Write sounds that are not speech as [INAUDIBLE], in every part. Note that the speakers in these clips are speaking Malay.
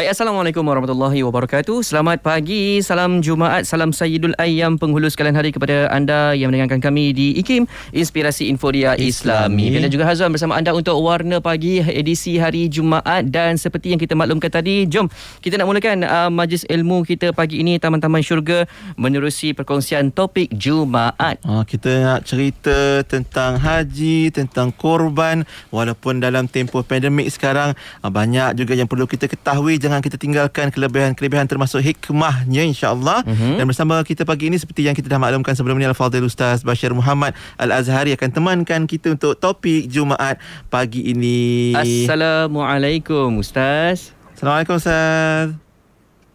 Baik, Assalamualaikum warahmatullahi wabarakatuh. Selamat pagi, salam Jumaat, salam Sayyidul Ayyam penghulu sekalian hari kepada anda yang mendengarkan kami di IKIM, Inspirasi Islami. Islami. Dan juga Hazwan bersama anda untuk Warna Pagi edisi hari Jumaat dan seperti yang kita maklumkan tadi, jom kita nak mulakan uh, majlis ilmu kita pagi ini Taman-Taman Syurga menerusi perkongsian topik Jumaat. Ha, kita nak cerita tentang haji, tentang korban walaupun dalam tempoh pandemik sekarang uh, banyak juga yang perlu kita ketahui jangan kita tinggalkan kelebihan-kelebihan termasuk hikmahnya insya-Allah. Uh-huh. Dan bersama kita pagi ini seperti yang kita dah maklumkan sebelum ini Al-Fadhil Ustaz Bashir Muhammad Al-Azhari akan temankan kita untuk topik Jumaat pagi ini. Assalamualaikum Ustaz. Assalamualaikum Ustaz.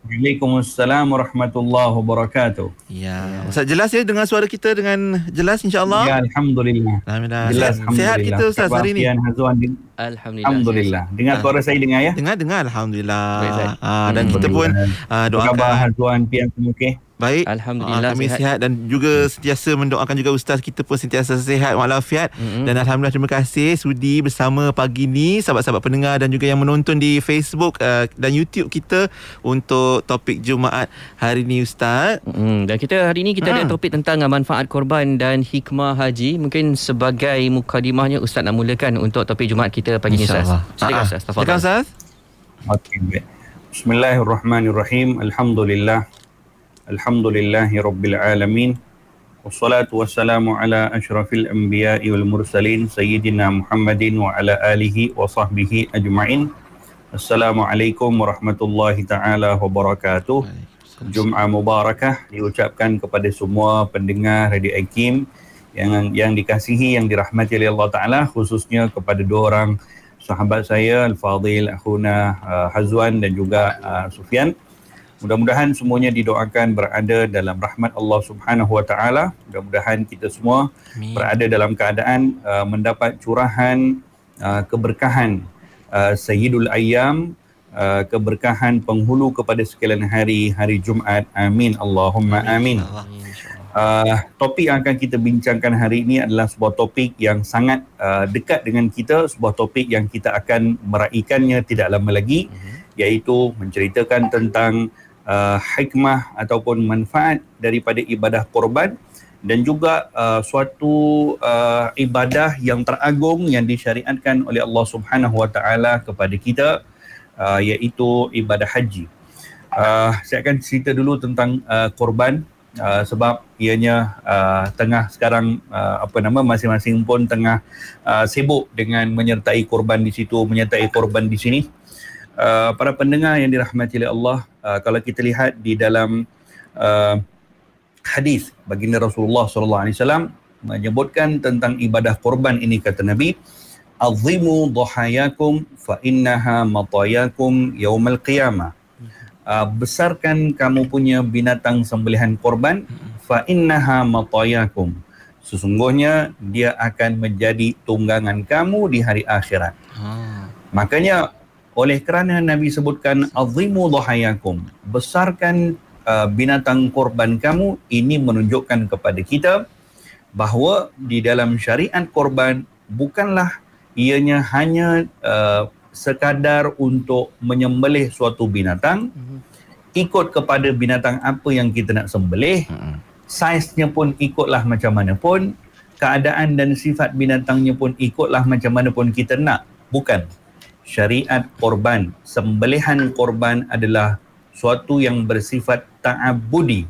Waalaikumsalam warahmatullahi wabarakatuh. Ya. Ustaz jelas ya dengan suara kita dengan jelas insya-Allah. Ya alhamdulillah. Alhamdulillah. Jelas alhamdulillah. Sehat kita Ustaz hari ini. Alhamdulillah. Alhamdulillah. Dengar suara saya dengar ya? Dengar dengar alhamdulillah. Ah dan kita pun uh, doakan khabar Hazwan Pian okey. Baik. Alhamdulillah. Uh, kami sihat. sihat dan juga sentiasa mendoakan juga ustaz kita pun sentiasa sihat walafiat mm-hmm. dan alhamdulillah terima kasih sudi bersama pagi ni sahabat-sahabat pendengar dan juga yang menonton di Facebook uh, dan YouTube kita untuk topik Jumaat hari ni ustaz. Mm, dan kita hari ni kita ha. ada topik tentang manfaat korban dan hikmah haji. Mungkin sebagai mukadimahnya ustaz nak mulakan untuk topik Jumaat kita kita pagi ni Ustaz. Silakan ah, ah. Ustaz. Silakan Ustaz. Okey. Bismillahirrahmanirrahim. Alhamdulillah. Alhamdulillahirabbil alamin. Wassalatu wassalamu ala asyrafil anbiya'i wal mursalin sayyidina Muhammadin wa ala alihi wa sahbihi ajma'in. Assalamualaikum warahmatullahi taala wabarakatuh. Jumaah mubarakah diucapkan kepada semua pendengar Radio Akim yang yang dikasihi, yang dirahmati oleh Allah Ta'ala khususnya kepada dua orang sahabat saya Al-Fadhil, Akhuna uh, Hazwan dan juga uh, Sufyan Mudah-mudahan semuanya didoakan berada dalam rahmat Allah Subhanahu Wa Taala. Mudah-mudahan kita semua Amin. berada dalam keadaan uh, mendapat curahan uh, keberkahan uh, Sayyidul Ayyam, uh, keberkahan penghulu kepada sekalian hari hari Jumaat. Amin Allahumma amin. Uh, topik yang akan kita bincangkan hari ini adalah sebuah topik yang sangat uh, dekat dengan kita, sebuah topik yang kita akan meraihkannya tidak lama lagi, uh-huh. iaitu menceritakan tentang uh, hikmah ataupun manfaat daripada ibadah korban dan juga uh, suatu uh, ibadah yang teragung yang disyariatkan oleh Allah Subhanahu Wa Taala kepada kita uh, iaitu ibadah haji. Uh, saya akan cerita dulu tentang uh, korban uh, sebab ianya uh, tengah sekarang uh, apa nama masing-masing pun tengah uh, sibuk dengan menyertai korban di situ, menyertai korban di sini. Uh, para pendengar yang dirahmati oleh Allah, uh, kalau kita lihat di dalam uh, hadis baginda Rasulullah sallallahu alaihi wasallam menyebutkan tentang ibadah korban ini kata Nabi, "Azimu dhahayakum fa innaha matayakum yaumal qiyamah." Uh, besarkan kamu punya binatang sembelihan korban fa innaha matayakum. Sesungguhnya dia akan menjadi tunggangan kamu di hari akhirat. Ha. Makanya oleh kerana Nabi sebutkan azimu dhahayakum besarkan uh, binatang korban kamu ini menunjukkan kepada kita bahawa di dalam syariat korban bukanlah ianya hanya uh, sekadar untuk menyembelih suatu binatang mhm. ikut kepada binatang apa yang kita nak sembelih mhm. saiznya pun ikutlah macam mana pun keadaan dan sifat binatangnya pun ikutlah macam mana pun kita nak bukan syariat korban, sembelihan korban adalah suatu yang bersifat ta'abudi.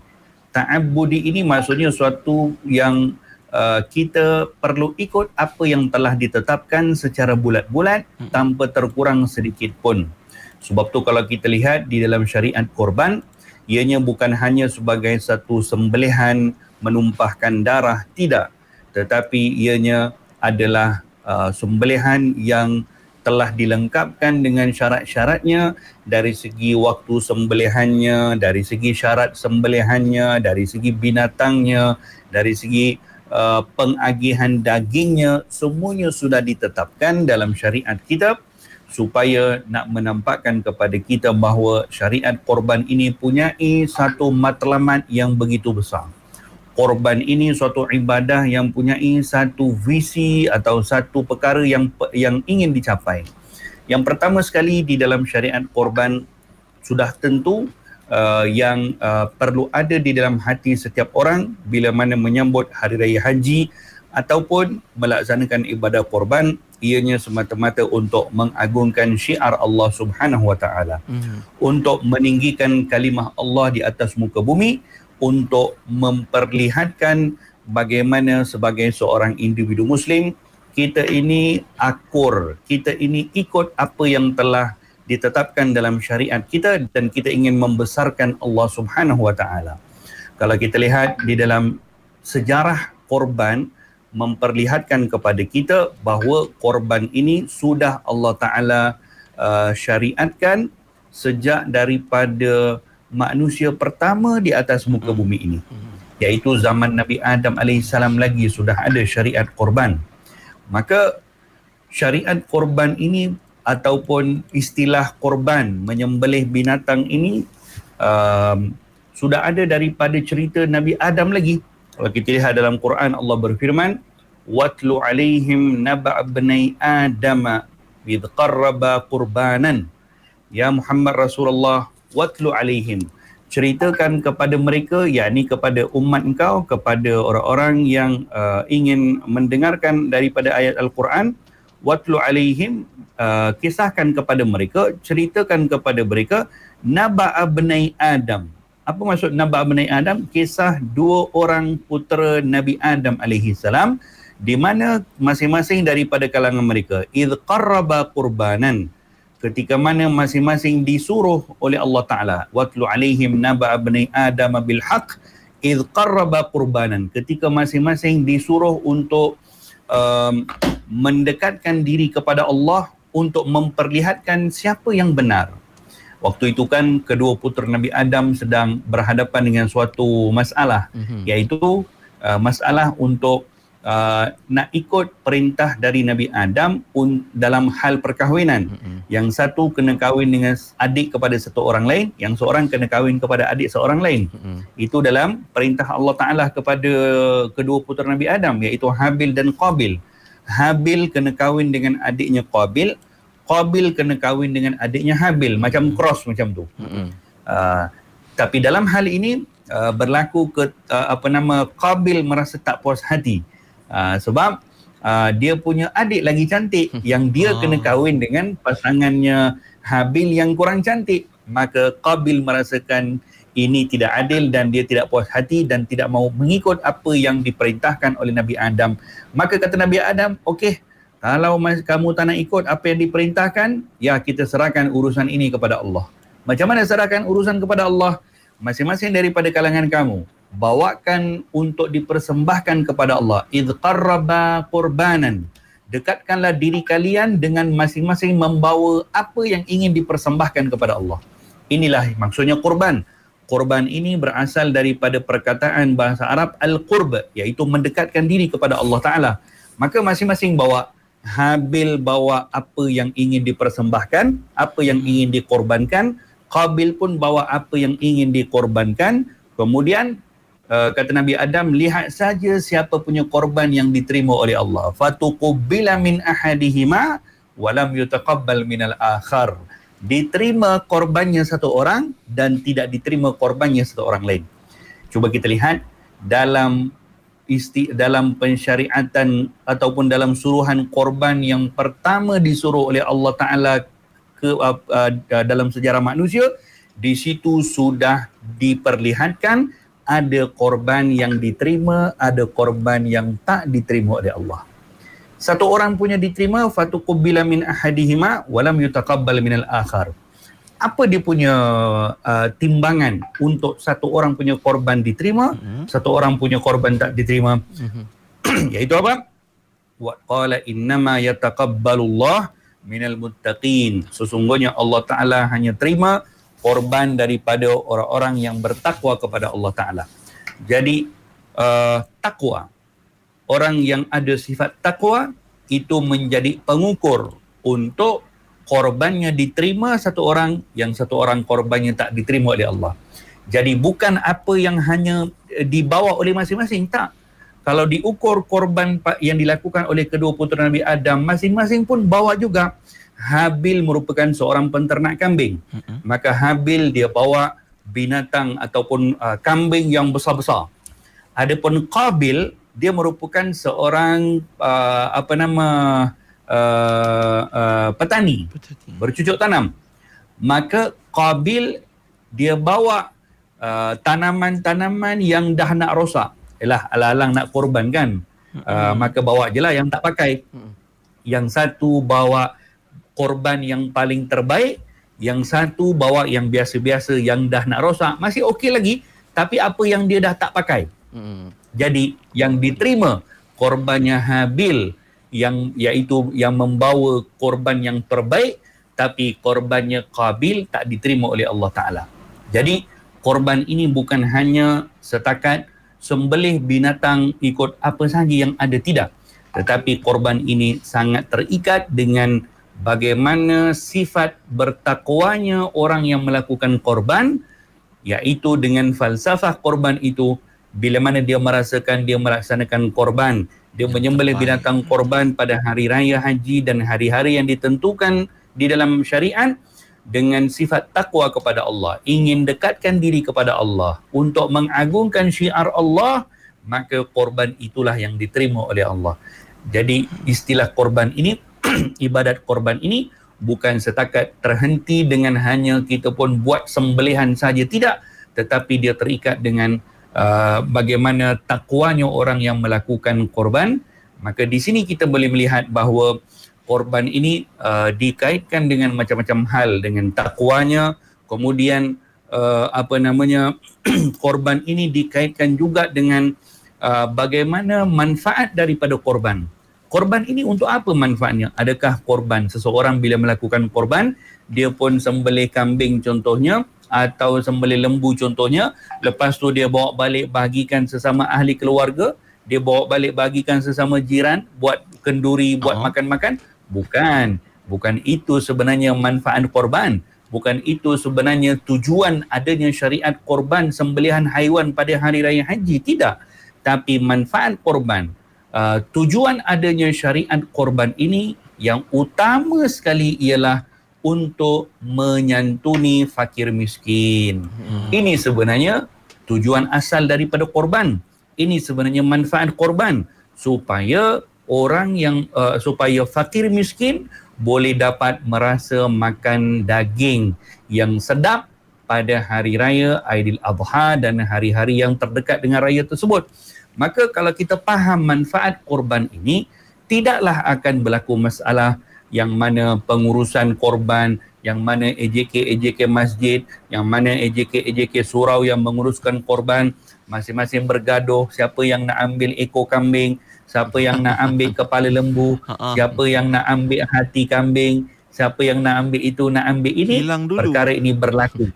Ta'abudi ini maksudnya suatu yang uh, kita perlu ikut apa yang telah ditetapkan secara bulat-bulat hmm. tanpa terkurang sedikit pun. Sebab tu kalau kita lihat di dalam syariat korban, ianya bukan hanya sebagai satu sembelihan menumpahkan darah, tidak. Tetapi ianya adalah uh, sembelihan yang telah dilengkapkan dengan syarat-syaratnya dari segi waktu sembelihannya, dari segi syarat sembelihannya, dari segi binatangnya, dari segi uh, pengagihan dagingnya, semuanya sudah ditetapkan dalam syariat kita supaya nak menampakkan kepada kita bahawa syariat korban ini punya satu matlamat yang begitu besar korban ini suatu ibadah yang punya satu visi atau satu perkara yang yang ingin dicapai. Yang pertama sekali di dalam syariat korban sudah tentu uh, yang uh, perlu ada di dalam hati setiap orang bila mana menyambut hari raya haji ataupun melaksanakan ibadah korban ianya semata-mata untuk mengagungkan syiar Allah Subhanahu wa taala hmm. untuk meninggikan kalimah Allah di atas muka bumi untuk memperlihatkan bagaimana sebagai seorang individu muslim kita ini akur kita ini ikut apa yang telah ditetapkan dalam syariat kita dan kita ingin membesarkan Allah Subhanahu wa taala. Kalau kita lihat di dalam sejarah korban memperlihatkan kepada kita bahawa korban ini sudah Allah taala uh, syariatkan sejak daripada manusia pertama di atas muka hmm. bumi ini. Iaitu zaman Nabi Adam alaihissalam lagi sudah ada syariat korban. Maka syariat korban ini ataupun istilah korban menyembelih binatang ini um, sudah ada daripada cerita Nabi Adam lagi. Kalau kita lihat dalam Quran Allah berfirman watlu alaihim naba' bani adam id qarraba qurbanan ya Muhammad Rasulullah watlu alaihim ceritakan kepada mereka yakni kepada umat engkau kepada orang-orang yang uh, ingin mendengarkan daripada ayat Al-Quran watlu alaihim uh, kisahkan kepada mereka ceritakan kepada mereka naba abnai adam. Apa maksud naba abnai adam? Kisah dua orang putera nabi adam alaihi salam di mana masing-masing daripada kalangan mereka id qarraba qurbanan ketika mana masing-masing disuruh oleh Allah taala watlu alaihim naba abnai adam bil haqq id qarraba qurbanan ketika masing-masing disuruh untuk um, mendekatkan diri kepada Allah untuk memperlihatkan siapa yang benar. Waktu itu kan kedua putera Nabi Adam sedang berhadapan dengan suatu masalah mm-hmm. iaitu uh, masalah untuk uh, nak ikut perintah dari Nabi Adam un- dalam hal perkahwinan. Mm-hmm. Yang satu kena kahwin dengan adik kepada satu orang lain, yang seorang kena kahwin kepada adik seorang lain. Mm-hmm. Itu dalam perintah Allah Taala kepada kedua putera Nabi Adam iaitu Habil dan Qabil. Habil kena kahwin dengan adiknya Qabil, Qabil kena kahwin dengan adiknya Habil, macam cross macam tu. Mm-hmm. Uh, tapi dalam hal ini uh, berlaku ke uh, apa nama Qabil merasa tak puas hati Uh, sebab uh, dia punya adik lagi cantik hmm. yang dia oh. kena kahwin dengan pasangannya Habil yang kurang cantik. Maka Qabil merasakan ini tidak adil dan dia tidak puas hati dan tidak mau mengikut apa yang diperintahkan oleh Nabi Adam. Maka kata Nabi Adam, okey, kalau kamu tak nak ikut apa yang diperintahkan, ya kita serahkan urusan ini kepada Allah. Macam mana serahkan urusan kepada Allah? Masing-masing daripada kalangan kamu bawakan untuk dipersembahkan kepada Allah id qarraba qurbanan dekatkanlah diri kalian dengan masing-masing membawa apa yang ingin dipersembahkan kepada Allah inilah maksudnya kurban kurban ini berasal daripada perkataan bahasa Arab al-qurb iaitu mendekatkan diri kepada Allah taala. Maka masing-masing bawa Habil bawa apa yang ingin dipersembahkan apa yang ingin dikorbankan Qabil pun bawa apa yang ingin dikorbankan. Kemudian Uh, kata Nabi Adam lihat saja siapa punya korban yang diterima oleh Allah. Fatuqbila min ahadihima walam yutaqabbal minal akhar diterima korbannya satu orang dan tidak diterima korbannya satu orang lain cuba kita lihat dalam isti dalam pensyariatan ataupun dalam suruhan korban yang pertama disuruh oleh Allah taala ke uh, uh, dalam sejarah manusia di situ sudah diperlihatkan ada korban yang diterima, ada korban yang tak diterima oleh Allah. Satu orang punya diterima, fatuqubila min ahadihima walam yutaqabbal minal akhar. Apa dia punya uh, timbangan untuk satu orang punya korban diterima, uh-huh. satu orang punya korban tak diterima? Uh-huh. [CLEARS THROAT] Iaitu apa? Wa qala innama yataqabbalullah minal muttaqin. Sesungguhnya Allah Taala hanya terima korban daripada orang-orang yang bertakwa kepada Allah Ta'ala. Jadi, uh, takwa. Orang yang ada sifat takwa itu menjadi pengukur untuk korbannya diterima satu orang yang satu orang korbannya tak diterima oleh Allah. Jadi bukan apa yang hanya dibawa oleh masing-masing, tak. Kalau diukur korban yang dilakukan oleh kedua putera Nabi Adam, masing-masing pun bawa juga Habil merupakan seorang penternak kambing. Mm-hmm. Maka Habil dia bawa binatang ataupun uh, kambing yang besar-besar. Adapun Qabil dia merupakan seorang uh, apa nama uh, uh, petani, petani bercucuk tanam. Maka Qabil dia bawa uh, tanaman-tanaman yang dah nak rosak. Yalah alang-alang nak korban kan. Uh, maka bawa je lah yang tak pakai. Yang satu bawa korban yang paling terbaik, yang satu bawa yang biasa-biasa yang dah nak rosak, masih okey lagi, tapi apa yang dia dah tak pakai. Jadi yang diterima korbannya Habil yang iaitu yang membawa korban yang terbaik tapi korbannya Qabil tak diterima oleh Allah Taala. Jadi korban ini bukan hanya setakat sembelih binatang ikut apa sahaja yang ada tidak tetapi korban ini sangat terikat dengan bagaimana sifat bertakwanya orang yang melakukan korban iaitu dengan falsafah korban itu bila mana dia merasakan dia melaksanakan korban dia menyembelih binatang korban pada hari raya haji dan hari-hari yang ditentukan di dalam syariat dengan sifat takwa kepada Allah ingin dekatkan diri kepada Allah untuk mengagungkan syiar Allah maka korban itulah yang diterima oleh Allah. Jadi istilah korban ini [CLEARS THROAT] ibadat korban ini bukan setakat terhenti dengan hanya kita pun buat sembelihan saja tidak. Tetapi dia terikat dengan Uh, bagaimana takwanya orang yang melakukan korban maka di sini kita boleh melihat bahawa korban ini uh, dikaitkan dengan macam-macam hal dengan takwanya kemudian uh, apa namanya [CLEARS THROAT] korban ini dikaitkan juga dengan uh, bagaimana manfaat daripada korban. Korban ini untuk apa manfaatnya? Adakah korban? Seseorang bila melakukan korban dia pun sembelih kambing contohnya atau sembelih lembu contohnya lepas tu dia bawa balik bahagikan sesama ahli keluarga dia bawa balik bahagikan sesama jiran buat kenduri buat uh-huh. makan-makan. Bukan. Bukan itu sebenarnya manfaat korban. Bukan itu sebenarnya tujuan adanya syariat korban sembelihan haiwan pada hari raya haji. Tidak. Tapi manfaat korban uh, tujuan adanya syariat korban ini yang utama sekali ialah untuk menyantuni fakir miskin. Hmm. Ini sebenarnya tujuan asal daripada korban. Ini sebenarnya manfaat korban supaya orang yang uh, supaya fakir miskin boleh dapat merasa makan daging yang sedap pada hari raya Aidil Adha dan hari-hari yang terdekat dengan raya tersebut. Maka kalau kita faham manfaat korban ini, tidaklah akan berlaku masalah yang mana pengurusan korban, yang mana AJK-AJK masjid, yang mana AJK-AJK surau yang menguruskan korban, masing-masing bergaduh siapa yang nak ambil ekor kambing, siapa yang nak ambil [LAUGHS] kepala lembu, ha, ha. siapa yang nak ambil hati kambing, siapa yang nak ambil itu, nak ambil ini, perkara ini berlaku.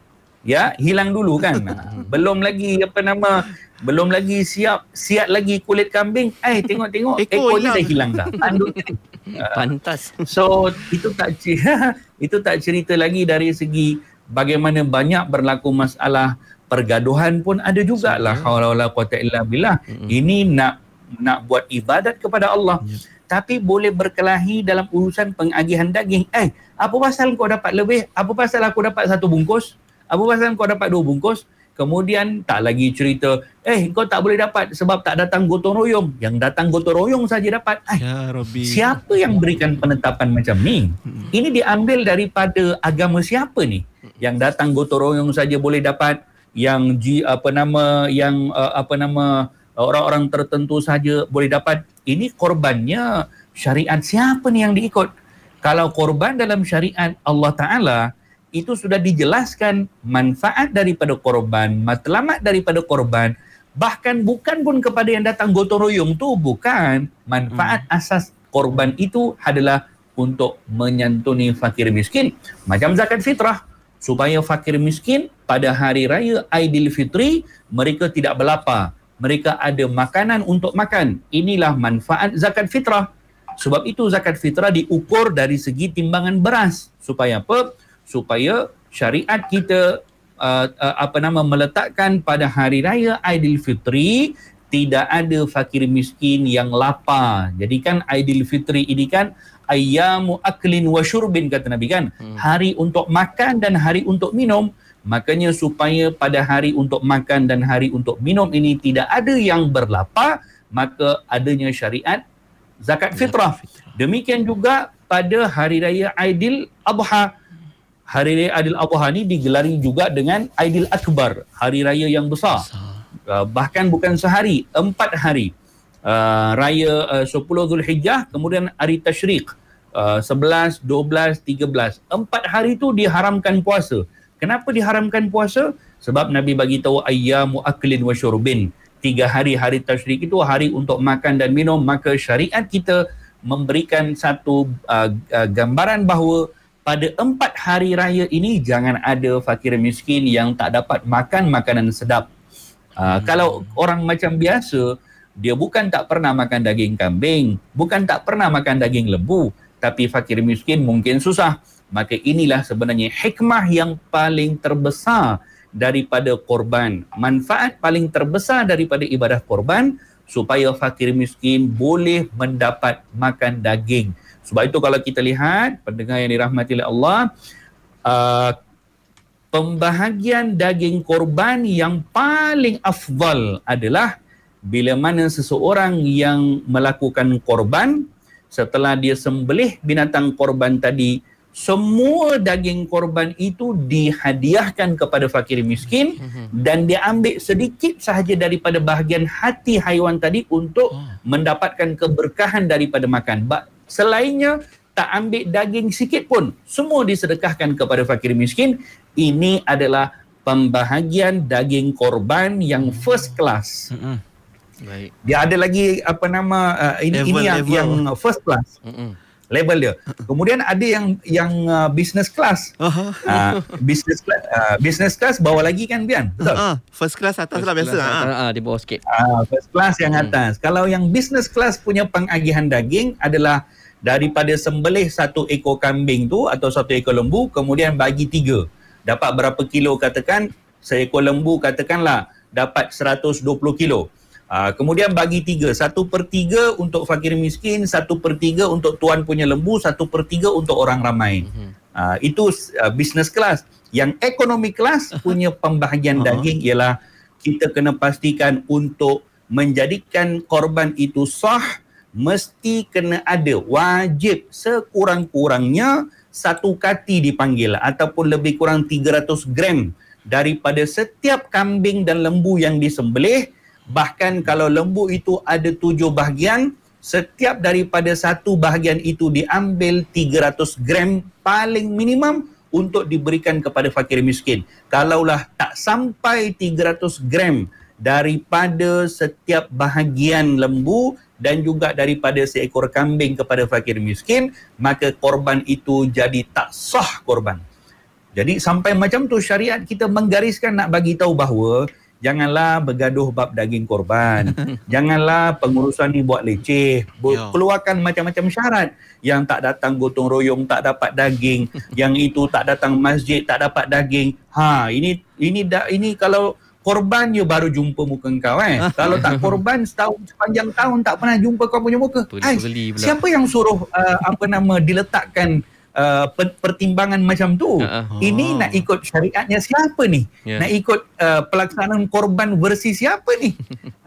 Ya, hilang dulu kan. [LAUGHS] Belum lagi apa nama belum lagi siap siap lagi kulit kambing. Eh tengok-tengok ekornya dah hilang dah. Tanduk [LAUGHS] pantas. So itu tak [LAUGHS] itu tak cerita lagi dari segi bagaimana banyak berlaku masalah pergaduhan pun ada jugalah. Haula wala quwata illa billah. Ini nak nak buat ibadat kepada Allah. Yeah. tapi boleh berkelahi dalam urusan pengagihan daging eh apa pasal kau dapat lebih? Apa pasal aku dapat satu bungkus apa pasal kau dapat dua bungkus Kemudian tak lagi cerita, eh kau tak boleh dapat sebab tak datang gotong royong. Yang datang gotong royong saja dapat. Ay, ya Rabbi. Siapa yang berikan penetapan macam ni? Hmm. Ini diambil daripada agama siapa ni? Yang datang gotong royong saja boleh dapat, yang ji, apa nama yang uh, apa nama orang-orang tertentu saja boleh dapat. Ini korbannya syariat siapa ni yang diikut? Kalau korban dalam syariat Allah Taala, itu sudah dijelaskan manfaat daripada korban, matlamat daripada korban, bahkan bukan pun kepada yang datang gotong royong tu bukan. Manfaat hmm. asas korban itu adalah untuk menyantuni fakir miskin. Macam zakat fitrah supaya fakir miskin pada hari raya Aidilfitri mereka tidak berlapar. Mereka ada makanan untuk makan. Inilah manfaat zakat fitrah. Sebab itu zakat fitrah diukur dari segi timbangan beras. Supaya apa supaya syariat kita uh, uh, apa nama meletakkan pada hari raya Aidilfitri tidak ada fakir miskin yang lapar. Jadi kan Aidilfitri ini kan ayyamu aklin wa syurbin kata Nabi kan. Hmm. Hari untuk makan dan hari untuk minum. Makanya supaya pada hari untuk makan dan hari untuk minum ini tidak ada yang berlapar, maka adanya syariat zakat fitrah. Demikian juga pada hari raya Aidil Adha. Hari raya Aidil Adha ni digelari juga dengan Aidil Akbar, hari raya yang besar. Uh, bahkan bukan sehari, empat hari. Uh, raya uh, 10 Zulhijjah, kemudian hari Tashriq. Uh, 11, 12, 13. Empat hari tu diharamkan puasa. Kenapa diharamkan puasa? Sebab Nabi bagi tahu ayyamu aklin wa syurbin. Tiga hari hari tasyrik itu hari untuk makan dan minum. Maka syariat kita memberikan satu uh, uh, gambaran bahawa pada empat hari raya ini jangan ada fakir miskin yang tak dapat makan makanan sedap. Uh, hmm. Kalau orang macam biasa, dia bukan tak pernah makan daging kambing, bukan tak pernah makan daging lembu, tapi fakir miskin mungkin susah maka inilah sebenarnya hikmah yang paling terbesar daripada korban. Manfaat paling terbesar daripada ibadah korban supaya fakir miskin boleh mendapat makan daging. Sebab itu kalau kita lihat pendengar yang dirahmati oleh Allah, uh, pembahagian daging korban yang paling afdal adalah bila mana seseorang yang melakukan korban setelah dia sembelih binatang korban tadi semua daging korban itu dihadiahkan kepada fakir miskin mhm. dan dia ambil sedikit sahaja daripada bahagian hati haiwan tadi untuk oh. mendapatkan keberkahan daripada makan. Selainnya tak ambil daging sikit pun. Semua disedekahkan kepada fakir miskin. Ini adalah pembahagian daging korban yang first class. Mm-hmm. Baik. Dia ada lagi apa nama uh, ini ini yang yang first class. Mm-hmm level dia. Kemudian ada yang yang uh, business class. Uh-huh. Uh, business class uh, business class bawah lagi kan Bian? Betul. Uh, first class atas lah biasa. Ah uh, di bawah sikit. Uh, first class yang hmm. atas. Kalau yang business class punya pengagihan daging adalah daripada sembelih satu ekor kambing tu atau satu ekor lembu kemudian bagi tiga. Dapat berapa kilo katakan seekor lembu katakanlah dapat 120 kilo. Uh, kemudian bagi tiga, satu per tiga untuk fakir miskin, satu per tiga untuk tuan punya lembu, satu per tiga untuk orang ramai. Uh, itu uh, business class. Yang ekonomi class [LAUGHS] punya pembahagian uh-huh. daging ialah kita kena pastikan untuk menjadikan korban itu sah, mesti kena ada wajib sekurang-kurangnya satu kati dipanggil ataupun lebih kurang 300 gram daripada setiap kambing dan lembu yang disembelih Bahkan kalau lembu itu ada tujuh bahagian, setiap daripada satu bahagian itu diambil 300 gram paling minimum untuk diberikan kepada fakir miskin. Kalaulah tak sampai 300 gram daripada setiap bahagian lembu dan juga daripada seekor kambing kepada fakir miskin, maka korban itu jadi tak sah korban. Jadi sampai macam tu syariat kita menggariskan nak bagi tahu bahawa janganlah bergaduh bab daging korban. [LAUGHS] janganlah pengurusan ni buat leceh. Bu- keluarkan macam-macam syarat. Yang tak datang gotong royong tak dapat daging, [LAUGHS] yang itu tak datang masjid tak dapat daging. Ha, ini ini dah ini kalau korban je baru jumpa muka kau eh. [LAUGHS] kalau tak korban setahun sepanjang tahun tak pernah jumpa kau punya muka. Ay, siapa yang suruh uh, apa nama diletakkan uh, pertimbangan macam tu. Uh-huh. Ini oh. nak ikut syariatnya siapa ni? Yeah. Nak ikut uh, pelaksanaan korban versi siapa ni?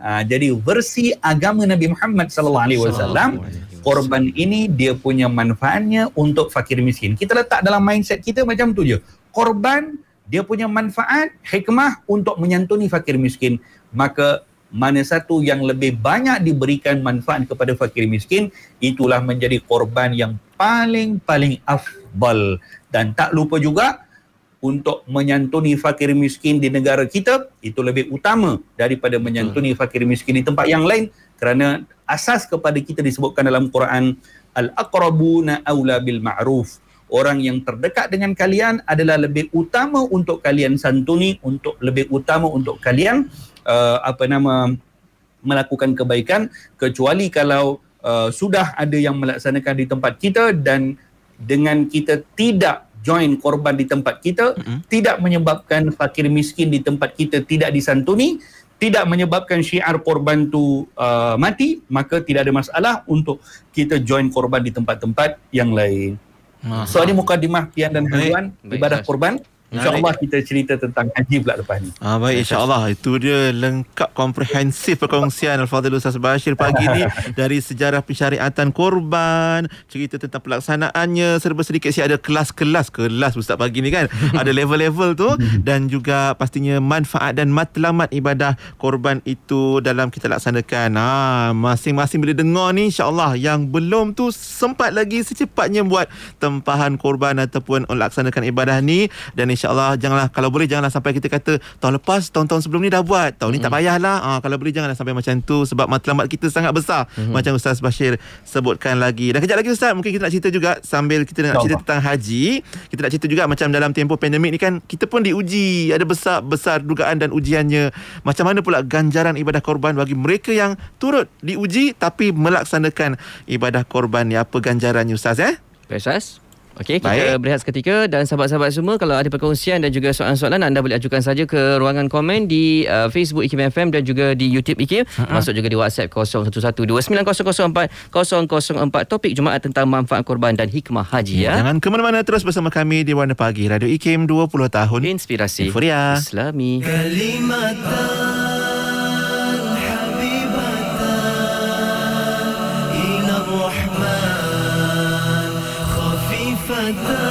uh, [LAUGHS] jadi versi agama Nabi Muhammad sallallahu alaihi wasallam korban ini dia punya manfaatnya untuk fakir miskin. Kita letak dalam mindset kita macam tu je. Korban dia punya manfaat hikmah untuk menyantuni fakir miskin. Maka mana satu yang lebih banyak diberikan manfaat kepada fakir miskin itulah menjadi korban yang paling-paling afdal. Dan tak lupa juga untuk menyantuni fakir miskin di negara kita itu lebih utama daripada menyantuni fakir miskin di tempat yang lain. Kerana asas kepada kita disebutkan dalam Quran al-aqrabuna aula bil ma'ruf. Orang yang terdekat dengan kalian adalah lebih utama untuk kalian santuni untuk lebih utama untuk kalian uh, apa nama melakukan kebaikan. Kecuali kalau uh, sudah ada yang melaksanakan di tempat kita dan dengan kita tidak join korban di tempat kita mm-hmm. tidak menyebabkan fakir miskin di tempat kita tidak disantuni tidak menyebabkan syiar korban tu uh, mati maka tidak ada masalah untuk kita join korban di tempat-tempat yang lain. Aha. So ini mukadimah pian dan Baik. haluan Baik, ibadah Ustaz. korban. InsyaAllah kita cerita tentang haji pula lepas ni. Ah baik insya-Allah itu dia lengkap komprehensif perkongsian Al-Fadhil Ustaz Bashir pagi ni [LAUGHS] dari sejarah pensyariatan korban, cerita tentang pelaksanaannya serba sedikit si ada kelas-kelas kelas Ustaz pagi ni kan. [LAUGHS] ada level-level tu [LAUGHS] dan juga pastinya manfaat dan matlamat ibadah korban itu dalam kita laksanakan. Ah masing-masing bila dengar ni insya-Allah yang belum tu sempat lagi secepatnya buat tempahan korban ataupun laksanakan ibadah ni dan insyaAllah janganlah kalau boleh janganlah sampai kita kata tahun lepas tahun-tahun sebelum ni dah buat. Tahun ni tak payahlah. Ha, kalau boleh janganlah sampai macam tu sebab matlamat kita sangat besar. Macam Ustaz Bashir sebutkan lagi. Dan kejap lagi Ustaz mungkin kita nak cerita juga sambil kita nak cerita tentang haji. Kita nak cerita juga macam dalam tempoh pandemik ni kan kita pun diuji. Ada besar besar dugaan dan ujiannya. Macam mana pula ganjaran ibadah korban bagi mereka yang turut diuji tapi melaksanakan ibadah korban ni? Apa ganjarannya Ustaz eh? Baik Ustaz. Okey, kita Baik. berehat seketika dan sahabat-sahabat semua kalau ada perkongsian dan juga soalan-soalan anda boleh ajukan saja ke ruangan komen di uh, Facebook IKIM FM dan juga di YouTube IKIM uh-huh. masuk juga di WhatsApp 01129004004 topik Jumaat tentang manfaat korban dan hikmah haji ya. Jangan ke mana-mana terus bersama kami di Warna Pagi Radio IKIM 20 tahun Inspirasi Euforia Islami Kalimatah خفيفتان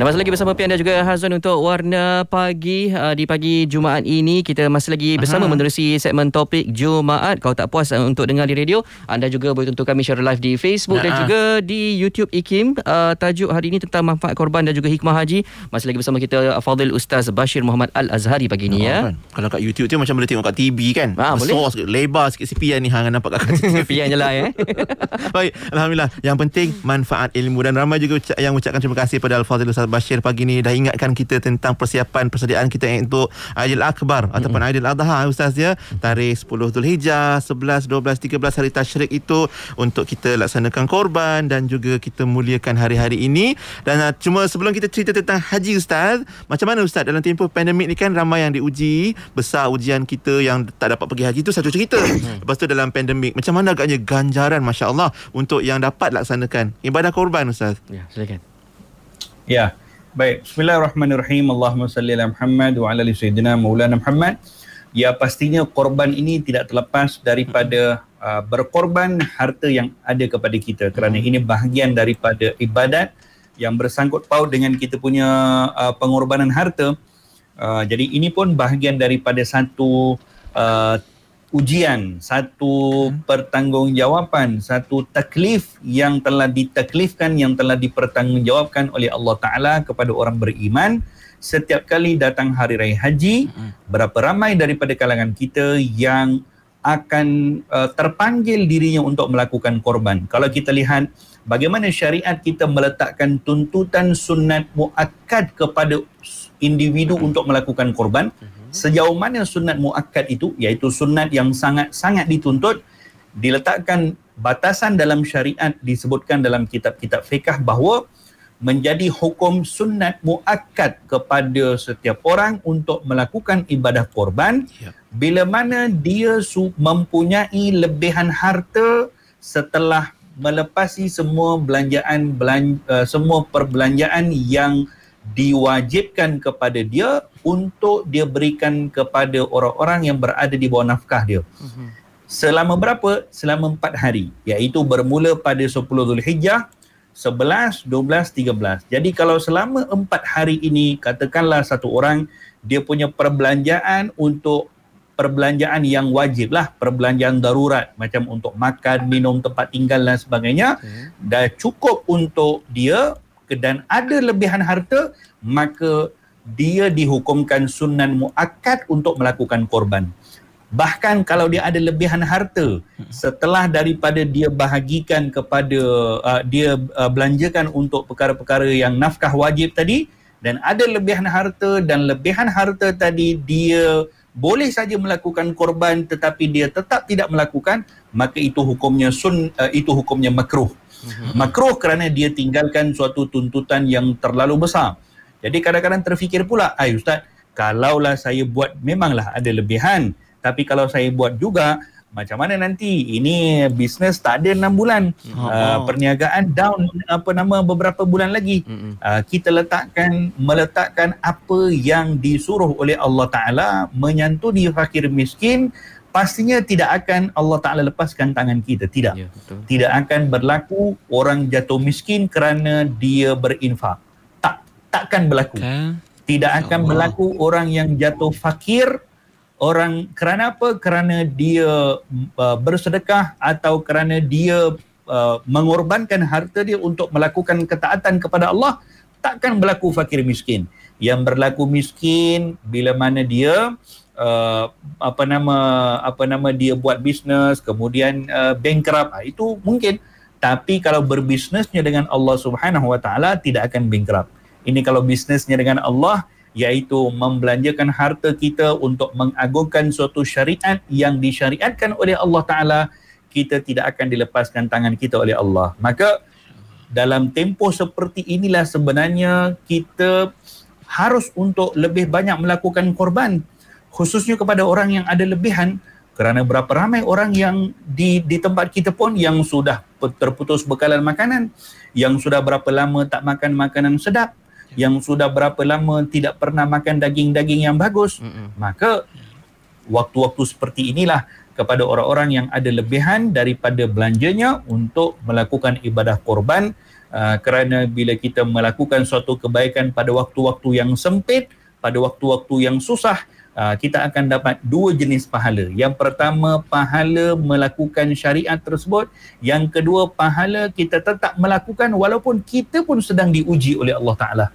Anda masih lagi bersama Pian dan juga Hazwan untuk Warna Pagi uh, di pagi Jumaat ini. Kita masih lagi bersama Aha. menerusi segmen topik Jumaat. Kalau tak puas uh, untuk dengar di radio, anda juga boleh tentukan share live di Facebook nah, dan juga di YouTube IKIM. Uh, tajuk hari ini tentang manfaat korban dan juga hikmah haji. Masih lagi bersama kita Fadil Ustaz Bashir Muhammad Al-Azhari pagi ini. Oh, ya. Kan. Kalau kat YouTube tu macam boleh tengok kat TV kan? Ha, boleh. Sikit, lebar sikit si Pian ni hang nampak kat TV. [LAUGHS] Pian je lah eh. [LAUGHS] Baik, Alhamdulillah. Yang penting manfaat ilmu dan ramai juga yang ucapkan terima kasih pada Al-Fadil Ustaz Bashir pagi ni dah ingatkan kita tentang persiapan persediaan kita untuk Aidil Akbar ataupun Aidil Adha Ustaz ya. Tarikh 10 Zulhijjah, 11, 12, 13 hari tasyrik itu untuk kita laksanakan korban dan juga kita muliakan hari-hari ini. Dan uh, cuma sebelum kita cerita tentang haji Ustaz, macam mana Ustaz dalam tempoh pandemik ni kan ramai yang diuji, besar ujian kita yang tak dapat pergi haji itu satu cerita. Lepas tu dalam pandemik, macam mana agaknya ganjaran masya-Allah untuk yang dapat laksanakan ibadah korban Ustaz? ya, silakan. Ya. Baik. Bismillahirrahmanirrahim. Allahumma salli ala Muhammad wa ala ali sayyidina Maulana Muhammad. Ya pastinya korban ini tidak terlepas daripada uh, berkorban harta yang ada kepada kita kerana ini bahagian daripada ibadat yang bersangkut paut dengan kita punya uh, pengorbanan harta. Uh, jadi ini pun bahagian daripada satu uh, ujian, satu pertanggungjawapan, satu taklif yang telah ditaklifkan, yang telah dipertanggungjawabkan oleh Allah Ta'ala kepada orang beriman. Setiap kali datang hari raya haji, berapa ramai daripada kalangan kita yang akan uh, terpanggil dirinya untuk melakukan korban. Kalau kita lihat bagaimana syariat kita meletakkan tuntutan sunat muakkad kepada individu untuk melakukan korban, sejauh mana sunat muakkad itu iaitu sunat yang sangat-sangat dituntut diletakkan batasan dalam syariat disebutkan dalam kitab-kitab fiqh bahawa menjadi hukum sunat muakkad kepada setiap orang untuk melakukan ibadah korban Ya. bila mana dia su- mempunyai lebihan harta setelah melepasi semua belanjaan belan, uh, semua perbelanjaan yang diwajibkan kepada dia untuk dia berikan kepada orang-orang yang berada di bawah nafkah dia. Selama berapa? Selama empat hari. Iaitu bermula pada 10 Zulhijjah, 11, 12, 13. Jadi kalau selama empat hari ini, katakanlah satu orang, dia punya perbelanjaan untuk perbelanjaan yang wajib lah, perbelanjaan darurat macam untuk makan, minum, tempat tinggal dan sebagainya, dah cukup untuk dia dan ada lebihan harta, maka dia dihukumkan sunan muakkad untuk melakukan korban. Bahkan kalau dia ada lebihan harta setelah daripada dia bahagikan kepada uh, dia uh, belanjakan untuk perkara-perkara yang nafkah wajib tadi dan ada lebihan harta dan lebihan harta tadi dia boleh saja melakukan korban tetapi dia tetap tidak melakukan maka itu hukumnya sun uh, itu hukumnya makruh. Makruh kerana dia tinggalkan suatu tuntutan yang terlalu besar. Jadi kadang-kadang terfikir pula, "Ai ustaz, kalaulah saya buat memanglah ada lebihan, tapi kalau saya buat juga macam mana nanti? Ini bisnes tak ada 6 bulan. Oh. uh, perniagaan down apa nama beberapa bulan lagi. Uh, kita letakkan meletakkan apa yang disuruh oleh Allah Taala menyantuni fakir miskin pastinya tidak akan Allah Taala lepaskan tangan kita tidak Ya, betul. tidak akan berlaku orang jatuh miskin kerana dia berinfak tak takkan berlaku Kan? tidak akan Allah. berlaku orang yang jatuh fakir orang kerana apa kerana dia uh, bersedekah atau kerana dia uh, mengorbankan harta dia untuk melakukan ketaatan kepada Allah takkan berlaku fakir miskin yang berlaku miskin bila mana dia uh, apa nama apa nama dia buat bisnes kemudian uh, bankrupt. Ah, itu mungkin. Tapi kalau berbisnesnya dengan Allah Subhanahu wa taala tidak akan bankrupt. Ini kalau bisnesnya dengan Allah iaitu membelanjakan harta kita untuk mengagungkan suatu syariat yang disyariatkan oleh Allah Ta'ala, kita tidak akan dilepaskan tangan kita oleh Allah. Maka dalam tempoh seperti inilah sebenarnya kita harus untuk lebih banyak melakukan korban khususnya kepada orang yang ada lebihan kerana berapa ramai orang yang di di tempat kita pun yang sudah terputus bekalan makanan yang sudah berapa lama tak makan makanan sedap yang sudah berapa lama tidak pernah makan daging-daging yang bagus Mm-mm. maka waktu-waktu seperti inilah kepada orang-orang yang ada lebihan daripada belanjanya untuk melakukan ibadah korban uh, kerana bila kita melakukan suatu kebaikan pada waktu-waktu yang sempit pada waktu-waktu yang susah uh, kita akan dapat dua jenis pahala. Yang pertama pahala melakukan syariat tersebut. Yang kedua pahala kita tetap melakukan walaupun kita pun sedang diuji oleh Allah Taala.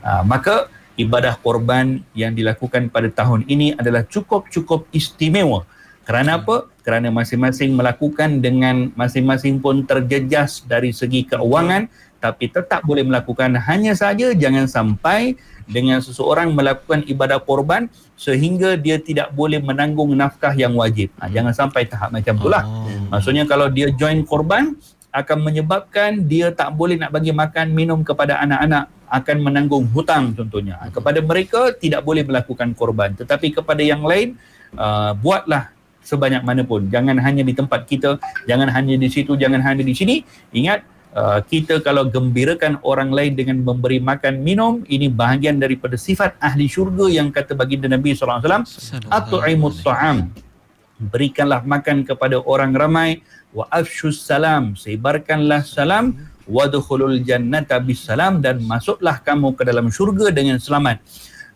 Uh, maka ibadah korban yang dilakukan pada tahun ini adalah cukup-cukup istimewa. Kerana apa? Kerana masing-masing melakukan dengan masing-masing pun terjejas dari segi keuangan tapi tetap boleh melakukan. Hanya saja jangan sampai dengan seseorang melakukan ibadah korban sehingga dia tidak boleh menanggung nafkah yang wajib. Ha, jangan sampai tahap macam itulah. Oh. Maksudnya kalau dia join korban akan menyebabkan dia tak boleh nak bagi makan minum kepada anak-anak akan menanggung hutang contohnya. Ha, Kepada mereka tidak boleh melakukan korban tetapi kepada yang lain uh, buatlah sebanyak mana pun. Jangan hanya di tempat kita, jangan hanya di situ, jangan hanya di sini. Ingat uh, kita kalau gembirakan orang lain dengan memberi makan minum ini bahagian daripada sifat ahli syurga yang kata baginda Nabi sallallahu alaihi wasallam at'imut ta'am. Berikanlah makan kepada orang ramai. Wa afshus salam. Sebarkanlah salam. Wadkhulul jannata bisalam dan masuklah kamu ke dalam syurga dengan selamat.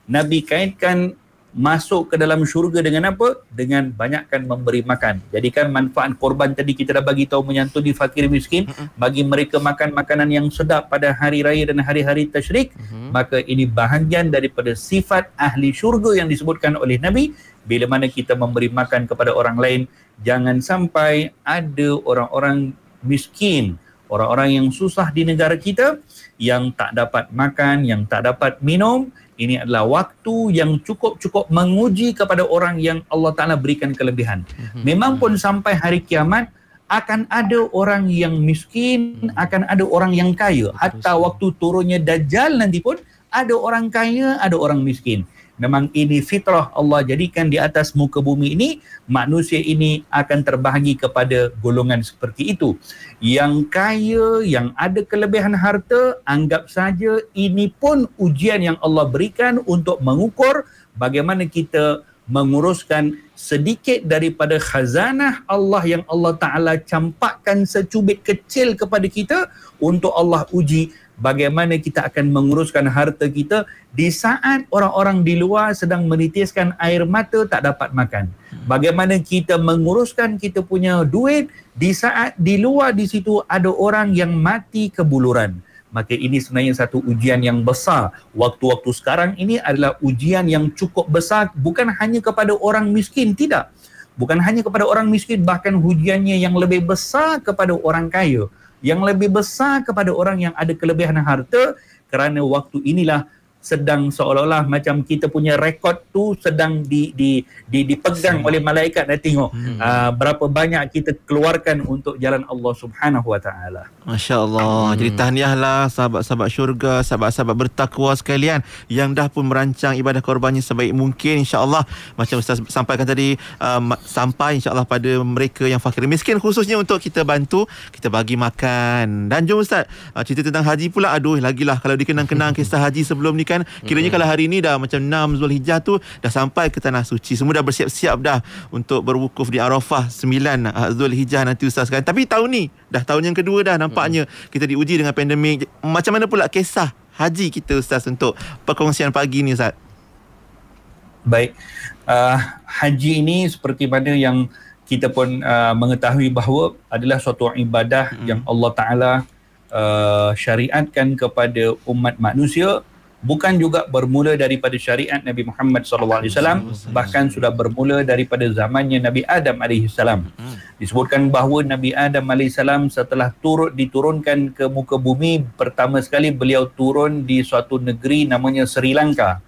Nabi kaitkan masuk ke dalam syurga dengan apa? Dengan banyakkan memberi makan. Jadikan manfaat korban tadi kita dah bagi tahu menyantuni fakir miskin, bagi mereka makan makanan yang sedap pada hari raya dan hari-hari tasyrik, maka ini bahagian daripada sifat ahli syurga yang disebutkan oleh Nabi bila mana kita memberi makan kepada orang lain, jangan sampai ada orang-orang miskin, orang-orang yang susah di negara kita yang tak dapat makan, yang tak dapat minum, ini adalah waktu yang cukup-cukup menguji kepada orang yang Allah Ta'ala berikan kelebihan. Memang pun sampai hari kiamat, akan ada orang yang miskin, akan ada orang yang kaya. Hatta waktu turunnya Dajjal nanti pun, ada orang kaya, ada orang miskin. Memang ini fitrah Allah jadikan di atas muka bumi ini, manusia ini akan terbahagi kepada golongan seperti itu. Yang kaya, yang ada kelebihan harta, anggap saja ini pun ujian yang Allah berikan untuk mengukur bagaimana kita menguruskan sedikit daripada khazanah Allah yang Allah Ta'ala campakkan secubit kecil kepada kita untuk Allah uji bagaimana kita akan menguruskan harta kita di saat orang-orang di luar sedang menitiskan air mata tak dapat makan. Bagaimana kita menguruskan kita punya duit di saat di luar di situ ada orang yang mati kebuluran. Maka ini sebenarnya satu ujian yang besar. Waktu-waktu sekarang ini adalah ujian yang cukup besar bukan hanya kepada orang miskin, tidak. Bukan hanya kepada orang miskin, bahkan ujiannya yang lebih besar kepada orang kaya yang lebih besar kepada orang yang ada kelebihan harta kerana waktu inilah sedang seolah-olah macam kita punya rekod tu sedang di di, di dipegang oleh malaikat dan tengok hmm. uh, berapa banyak kita keluarkan untuk jalan Allah Subhanahu wa taala. Masya-Allah. Hmm. Jadi tahniahlah sahabat-sahabat syurga, sahabat-sahabat bertakwa sekalian yang dah pun merancang ibadah korbannya sebaik mungkin insya-Allah. Macam Ustaz sampaikan tadi um, sampai insya-Allah pada mereka yang fakir miskin khususnya untuk kita bantu, kita bagi makan. Dan jom Ustaz, uh, cerita tentang haji pula. Aduh, lagilah kalau dikenang-kenang [LAUGHS] kisah haji sebelum ni kan kiranya kalau hari ni dah macam 6 Zulhijjah tu dah sampai ke tanah suci. Semua dah bersiap-siap dah untuk berwukuf di Arafah 9 uh, Zulhijjah nanti Ustaz kan. Tapi tahun ni dah tahun yang kedua dah nampaknya kita diuji dengan pandemik. Macam mana pula kisah haji kita Ustaz untuk perkongsian pagi ni Ustaz? Baik. Uh, haji ini seperti mana yang kita pun uh, mengetahui bahawa adalah suatu ibadah hmm. yang Allah Taala uh, syariatkan kepada umat manusia bukan juga bermula daripada syariat Nabi Muhammad SAW bahkan sudah bermula daripada zamannya Nabi Adam AS disebutkan bahawa Nabi Adam AS setelah turut diturunkan ke muka bumi pertama sekali beliau turun di suatu negeri namanya Sri Lanka.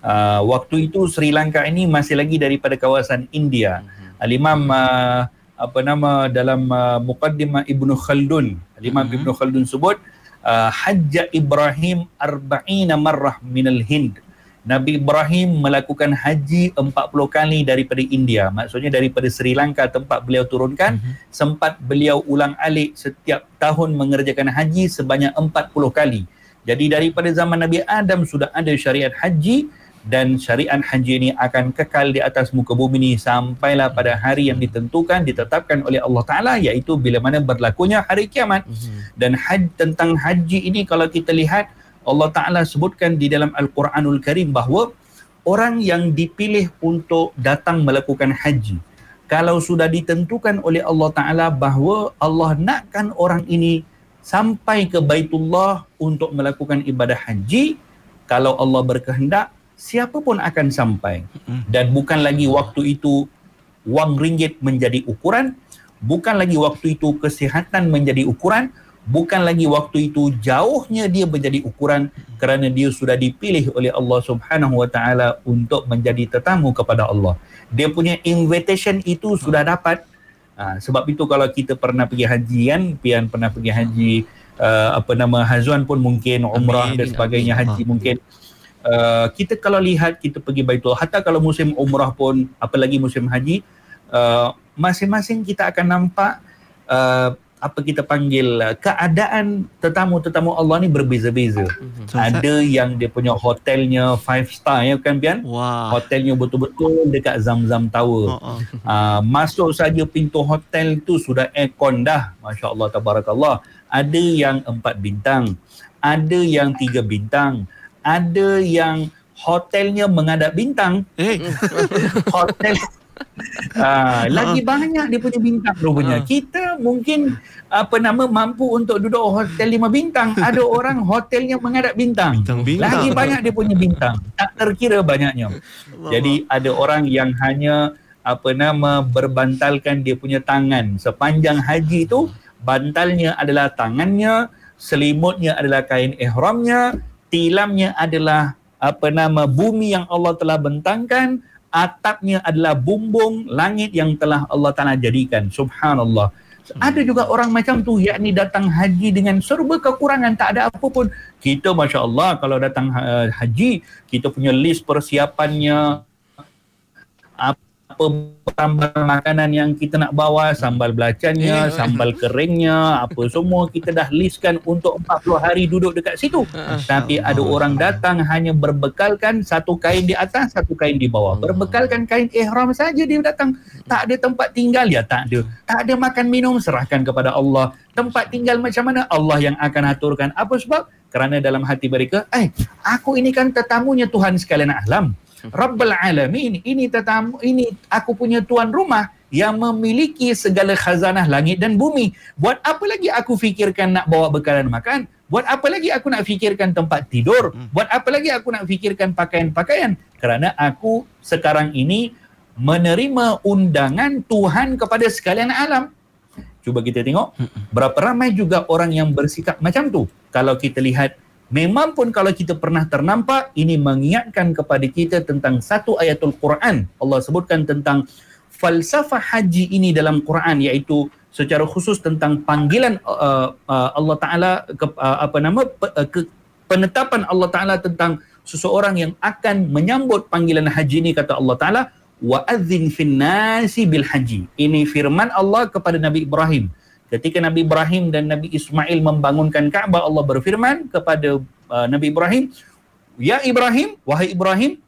Uh, waktu itu Sri Lanka ini masih lagi daripada kawasan India. Al-Imam uh, apa nama dalam uh, Muqaddimah Ibnu Khaldun Al-Imam Ibnu Khaldun sebut uh, hajja Ibrahim arba'ina marrah minal Hind. Nabi Ibrahim melakukan haji 40 kali daripada India. Maksudnya daripada Sri Lanka tempat beliau turunkan, uh-huh. sempat beliau ulang alik setiap tahun mengerjakan haji sebanyak 40 kali. Jadi daripada zaman Nabi Adam sudah ada syariat haji dan syariat haji ini akan kekal di atas muka bumi ini sampailah pada hari yang ditentukan ditetapkan oleh Allah Taala iaitu bila mana berlakunya hari kiamat mhm. dan haji tentang haji ini kalau kita lihat Allah Taala sebutkan di dalam Al-Quranul Karim bahawa orang yang dipilih untuk datang melakukan haji kalau sudah ditentukan oleh Allah Taala bahawa Allah nakkan orang ini sampai ke Baitullah untuk melakukan ibadah haji kalau Allah berkehendak siapa pun akan sampai. Dan bukan lagi waktu itu wang ringgit menjadi ukuran bukan lagi waktu itu kesihatan menjadi ukuran bukan lagi waktu itu jauhnya dia menjadi ukuran kerana dia sudah dipilih oleh Allah Subhanahu wa taala untuk menjadi tetamu kepada Allah. Dia punya invitation itu sudah dapat. Ha, sebab itu kalau kita pernah pergi haji kan pian pernah pergi haji uh, apa nama Hazwan pun mungkin umrah amin, dan sebagainya amin. haji mungkin uh, kita kalau lihat kita pergi Baitul hatta kalau musim umrah pun apalagi musim haji uh, masing-masing kita akan nampak uh, apa kita panggil uh, keadaan tetamu-tetamu Allah ni berbeza-beza. Mm-hmm. So, Ada yang dia punya hotelnya five star ya kan Pian? Wow. Hotelnya betul-betul dekat Zam-Zam Tower. Uh-uh. [LAUGHS] Uh, masuk saja pintu hotel tu sudah aircon dah. Masya-Allah tabarakallah. Ada yang empat bintang, ada yang tiga bintang, ada yang hotelnya menghadap bintang. Eh, [LAUGHS] Hotel Ah, lagi banyak dia punya bintang rupanya. Kita mungkin apa nama mampu untuk duduk hotel lima bintang. Ada [LAUGHS] orang hotelnya menghadap bintang. Bintang-bintang. Lagi banyak dia punya bintang. Tak terkira banyaknya. Jadi ada orang yang hanya apa nama berbantalkan dia punya tangan. Sepanjang haji itu bantalnya adalah tangannya, selimutnya adalah kain ihramnya, tilamnya adalah apa nama bumi yang Allah telah bentangkan, atapnya adalah bumbung langit yang telah Allah Taala jadikan. Subhanallah. Ada juga orang macam tu yakni datang haji dengan serba kekurangan tak ada apa pun. Kita masya-Allah kalau datang uh, haji kita punya list persiapannya apa barang makanan yang kita nak bawa, sambal belacannya, Eh. sambal keringnya, apa semua kita dah listkan untuk 40 hari duduk dekat situ. Tapi ada orang datang hanya berbekalkan satu kain di atas, satu kain di bawah. Berbekalkan kain ihram saja dia datang. Tak ada tempat tinggal ya tak ada. Tak ada makan minum serahkan kepada Allah. Tempat tinggal macam mana Allah yang akan aturkan. Apa sebab? Kerana dalam hati mereka, eh aku ini kan tetamunya Tuhan sekalian alam. Rabbul Alamin. Ini tetamu, ini aku punya tuan rumah yang memiliki segala khazanah langit dan bumi. Buat apa lagi aku fikirkan nak bawa bekalan makan? Buat apa lagi aku nak fikirkan tempat tidur? Buat apa lagi aku nak fikirkan pakaian-pakaian? Kerana aku sekarang ini menerima undangan Tuhan kepada sekalian alam. Cuba kita tengok berapa ramai juga orang yang bersikap macam tu. Kalau kita lihat Memang pun kalau kita pernah ternampak, ini mengingatkan kepada kita tentang satu ayatul Quran. Allah sebutkan tentang falsafah haji ini dalam Quran iaitu secara khusus tentang panggilan uh, uh, Allah Taala uh, apa nama pe, uh, ke, penetapan Allah Taala tentang seseorang yang akan menyambut panggilan haji ini kata Allah Taala wa adzin fin nasi bil haji. Ini firman Allah kepada Nabi Ibrahim. Ketika Nabi Ibrahim dan Nabi Ismail membangunkan Kaabah, Allah berfirman kepada uh, Nabi Ibrahim, "Ya Ibrahim, wahai Ibrahim,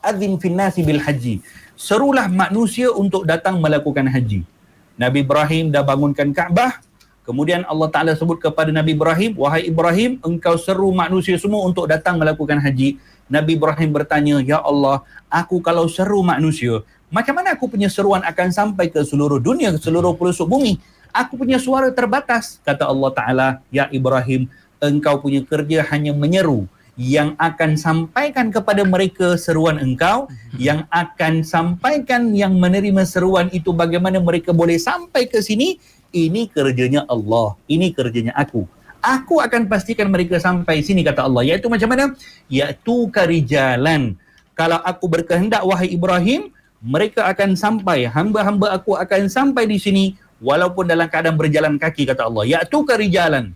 adzin fin nasi bil haji." Serulah manusia untuk datang melakukan haji. Nabi Ibrahim dah bangunkan Kaabah, kemudian Allah Taala sebut kepada Nabi Ibrahim, "Wahai Ibrahim, engkau seru manusia semua untuk datang melakukan haji." Nabi Ibrahim bertanya, "Ya Allah, aku kalau seru manusia, macam mana aku punya seruan akan sampai ke seluruh dunia, ke seluruh pelosok bumi?" Aku punya suara terbatas. Kata Allah Ta'ala, Ya Ibrahim, engkau punya kerja hanya menyeru. Yang akan sampaikan kepada mereka seruan engkau, yang akan sampaikan yang menerima seruan itu bagaimana mereka boleh sampai ke sini, ini kerjanya Allah, ini kerjanya aku. Aku akan pastikan mereka sampai sini kata Allah. Iaitu macam mana? Iaitu karijalan. Kalau aku berkehendak wahai Ibrahim, mereka akan sampai, hamba-hamba aku akan sampai di sini walaupun dalam keadaan berjalan kaki kata Allah yaitu kerijalan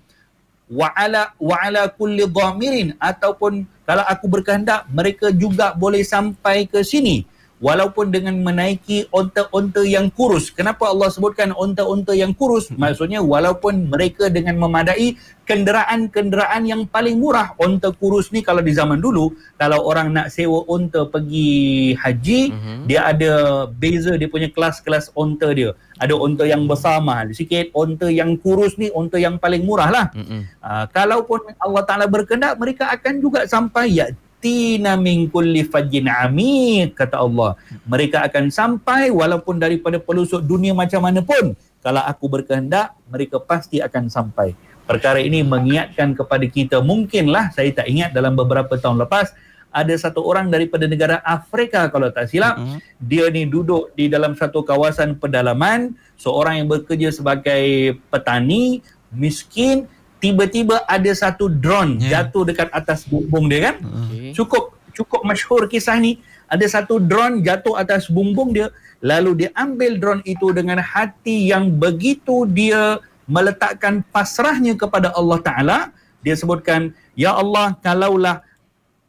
wa ala wa ala kulli dhamirin. Ataupun kalau aku berkehendak mereka juga boleh sampai ke sini walaupun dengan menaiki onta-onta yang kurus. Kenapa Allah sebutkan onta-onta yang kurus? Maksudnya walaupun mereka dengan memadai kenderaan-kenderaan yang paling murah. Onta kurus ni kalau di zaman dulu kalau orang nak sewa onta pergi haji Mhm. dia ada beza dia punya kelas-kelas onta dia. Ada onta yang besar mahal sikit onta yang kurus ni onta yang paling murah lah. Mm-mm. uh, kalaupun Allah Ta'ala berkehendak mereka akan juga sampai ya tina min kulli fajjin amik kata Allah. Mereka akan sampai walaupun daripada pelosok dunia macam mana pun. Kalau aku berkehendak mereka pasti akan sampai. Perkara ini mengingatkan kepada kita mungkinlah saya tak ingat dalam beberapa tahun lepas ada satu orang daripada negara Afrika kalau tak silap Mhm. dia ni duduk di dalam satu kawasan pedalaman seorang yang bekerja sebagai petani miskin tiba-tiba ada satu drone Ya. jatuh dekat atas bumbung dia kan Okay. cukup cukup masyhur kisah ni ada satu drone jatuh atas bumbung dia lalu dia ambil drone itu dengan hati yang begitu dia meletakkan pasrahnya kepada Allah Taala dia sebutkan ya Allah kalaulah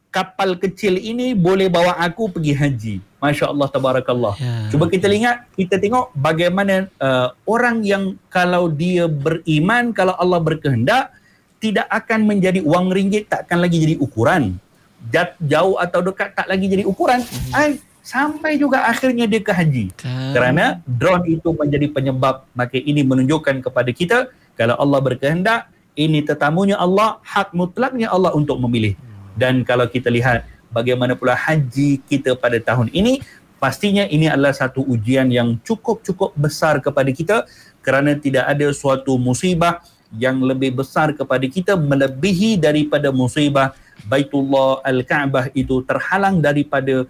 kapal kecil ini boleh bawa aku pergi haji Masya Allah tabarakallah Ya. Cuba kita lihat, kita tengok bagaimana uh, orang yang kalau dia beriman, kalau Allah berkehendak, tidak akan menjadi wang ringgit, tak akan lagi jadi ukuran. Jauh atau dekat tak lagi jadi ukuran. Ay, sampai juga akhirnya dia ke haji. Kerana drone itu menjadi penyebab, maka ini menunjukkan kepada kita, kalau Allah berkehendak, ini tetamunya Allah, hak mutlaknya Allah untuk memilih. Dan kalau kita lihat, bagaimana pula haji kita pada tahun ini pastinya ini adalah satu ujian yang cukup-cukup besar kepada kita kerana tidak ada suatu musibah yang lebih besar kepada kita melebihi daripada musibah Baitullah Al-Kaabah itu terhalang daripada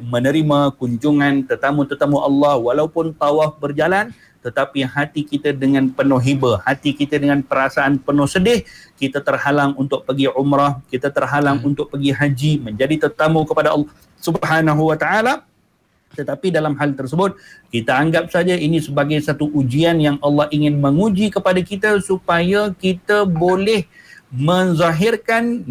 menerima kunjungan tetamu-tetamu Allah walaupun tawaf berjalan tetapi hati kita dengan penuh hibah, hati kita dengan perasaan penuh sedih, kita terhalang untuk pergi umrah, kita terhalang hmm. untuk pergi haji, menjadi tetamu kepada Allah Subhanahu wa taala. Tetapi dalam hal tersebut, kita anggap saja ini sebagai satu ujian yang Allah ingin menguji kepada kita supaya kita boleh menzahirkan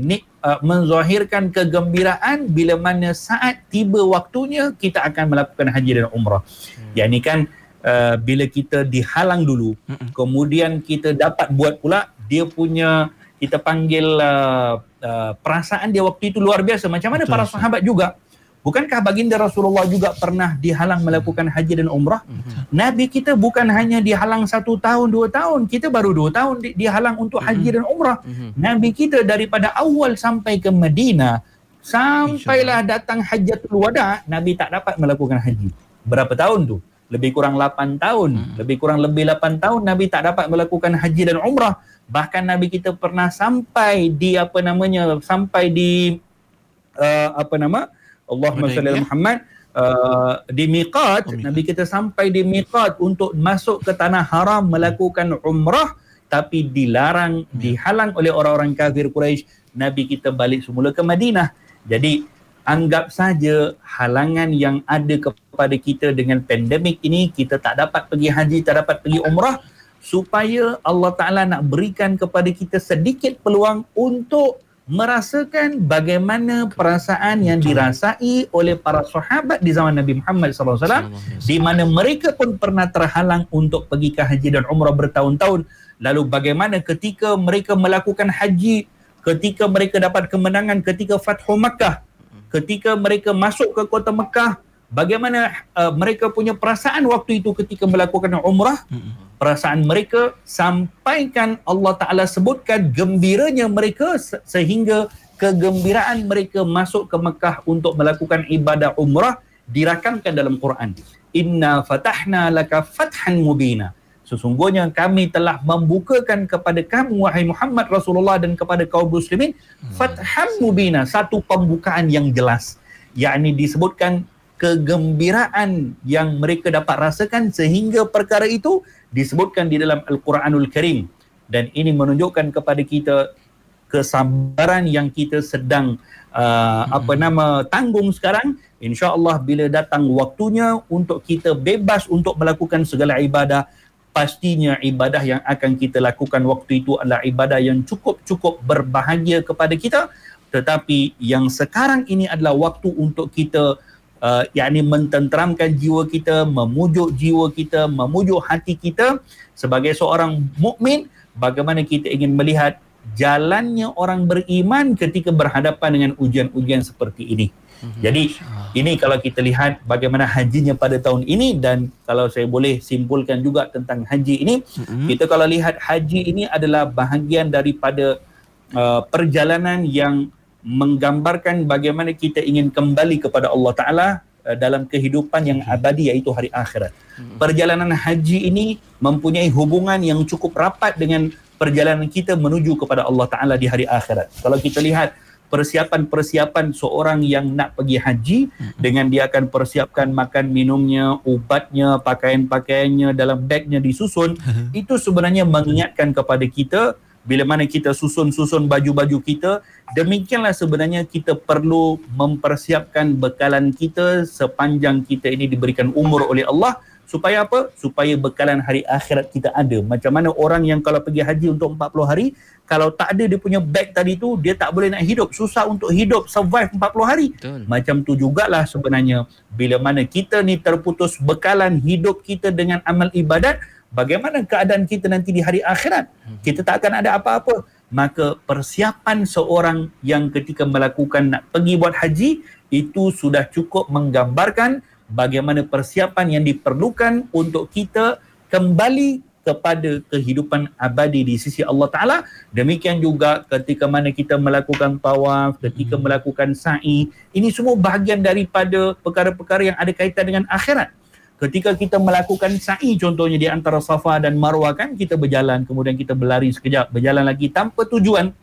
uh, menzahirkan kegembiraan bila mana saat tiba waktunya kita akan melakukan haji dan umrah. Hmm. Yang ini kan uh, bila kita dihalang dulu hmm. kemudian kita dapat buat pula dia punya kita panggil uh, uh, perasaan dia waktu itu luar biasa macam mana Betul, para sahabat juga Bukankah baginda Rasulullah juga pernah dihalang melakukan haji dan umrah? Mm-hmm. Nabi kita bukan hanya dihalang satu tahun, dua tahun. Kita baru dua tahun di, dihalang untuk haji mm-hmm. dan umrah. Mm-hmm. Nabi kita daripada awal sampai ke Madinah, sampailah datang hajatul wada, Nabi tak dapat melakukan haji. Berapa tahun tu? Lebih kurang 8 tahun. Mm-hmm. Lebih kurang lebih 8 tahun Nabi tak dapat melakukan haji dan umrah. Bahkan Nabi kita pernah sampai di apa namanya, sampai di uh, apa nama? Allahumma salli ala Muhammad uh, di miqat oh, Nabi kita sampai di miqat untuk masuk ke tanah haram melakukan umrah tapi dilarang ya. dihalang oleh orang-orang kafir Quraisy Nabi kita balik semula ke Madinah jadi anggap saja halangan yang ada kepada kita dengan pandemik ini kita tak dapat pergi haji tak dapat pergi umrah supaya Allah Taala nak berikan kepada kita sedikit peluang untuk merasakan bagaimana perasaan yang dirasai oleh para sahabat di zaman Nabi Muhammad SAW di mana mereka pun pernah terhalang untuk pergi ke haji dan umrah bertahun-tahun. Lalu bagaimana ketika mereka melakukan haji ketika mereka dapat kemenangan ketika Fathu Makkah ketika mereka masuk ke kota Mekah bagaimana uh, mereka punya perasaan waktu itu ketika melakukan umrah? Perasaan mereka sampaikan Allah Taala sebutkan gembiranya mereka sehingga kegembiraan mereka masuk ke Mekah untuk melakukan ibadah umrah dirakamkan dalam Quran. Inna fatahna laka fathan mubina sesungguhnya kami telah membukakan kepada kamu wahai Muhammad Rasulullah dan kepada kaum muslimin hmm. fathan mubina satu pembukaan yang jelas yakni disebutkan kegembiraan yang mereka dapat rasakan sehingga perkara itu disebutkan di dalam Al-Quranul Karim dan ini menunjukkan kepada kita kesabaran yang kita sedang uh, hmm. apa nama tanggung sekarang insya-Allah bila datang waktunya untuk kita bebas untuk melakukan segala ibadah pastinya ibadah yang akan kita lakukan waktu itu adalah ibadah yang cukup-cukup berbahagia kepada kita tetapi yang sekarang ini adalah waktu untuk kita uh, yakni mententeramkan jiwa kita, memujuk jiwa kita, memujuk hati kita sebagai seorang mukmin bagaimana kita ingin melihat jalannya orang beriman ketika berhadapan dengan ujian-ujian seperti ini. Mm-hmm. Jadi ini kalau kita lihat bagaimana hajinya pada tahun ini dan kalau saya boleh simpulkan juga tentang haji ini, mm-hmm. kita kalau lihat haji ini adalah bahagian daripada uh, perjalanan yang menggambarkan bagaimana kita ingin kembali kepada Allah Taala uh, dalam kehidupan yang abadi iaitu hari akhirat. Hmm. Perjalanan haji ini mempunyai hubungan yang cukup rapat dengan perjalanan kita menuju kepada Allah Taala di hari akhirat. Kalau kita lihat persiapan-persiapan seorang yang nak pergi haji hmm. dengan dia akan persiapkan makan minumnya, ubatnya, pakaian-pakaiannya dalam bagnya disusun, [LAUGHS] itu sebenarnya mengingatkan kepada kita bila mana kita susun-susun baju-baju kita demikianlah sebenarnya kita perlu mempersiapkan bekalan kita sepanjang kita ini diberikan umur oleh Allah supaya apa? supaya bekalan hari akhirat kita ada macam mana orang yang kalau pergi haji untuk 40 hari kalau tak ada dia punya beg tadi tu dia tak boleh nak hidup susah untuk hidup survive 40 hari Betul. macam tu jugalah sebenarnya bila mana kita ni terputus bekalan hidup kita dengan amal ibadat bagaimana keadaan kita nanti di hari akhirat hmm. kita tak akan ada apa-apa maka persiapan seorang yang ketika melakukan nak pergi buat haji itu sudah cukup menggambarkan bagaimana persiapan yang diperlukan untuk kita kembali kepada kehidupan abadi di sisi Allah Taala. Demikian juga ketika mana kita melakukan tawaf, ketika Hmm. melakukan sa'i, ini semua bahagian daripada perkara-perkara yang ada kaitan dengan akhirat. Ketika kita melakukan sa'i contohnya di antara Safa dan Marwah kan kita berjalan kemudian kita berlari sekejap, berjalan lagi tanpa tujuan.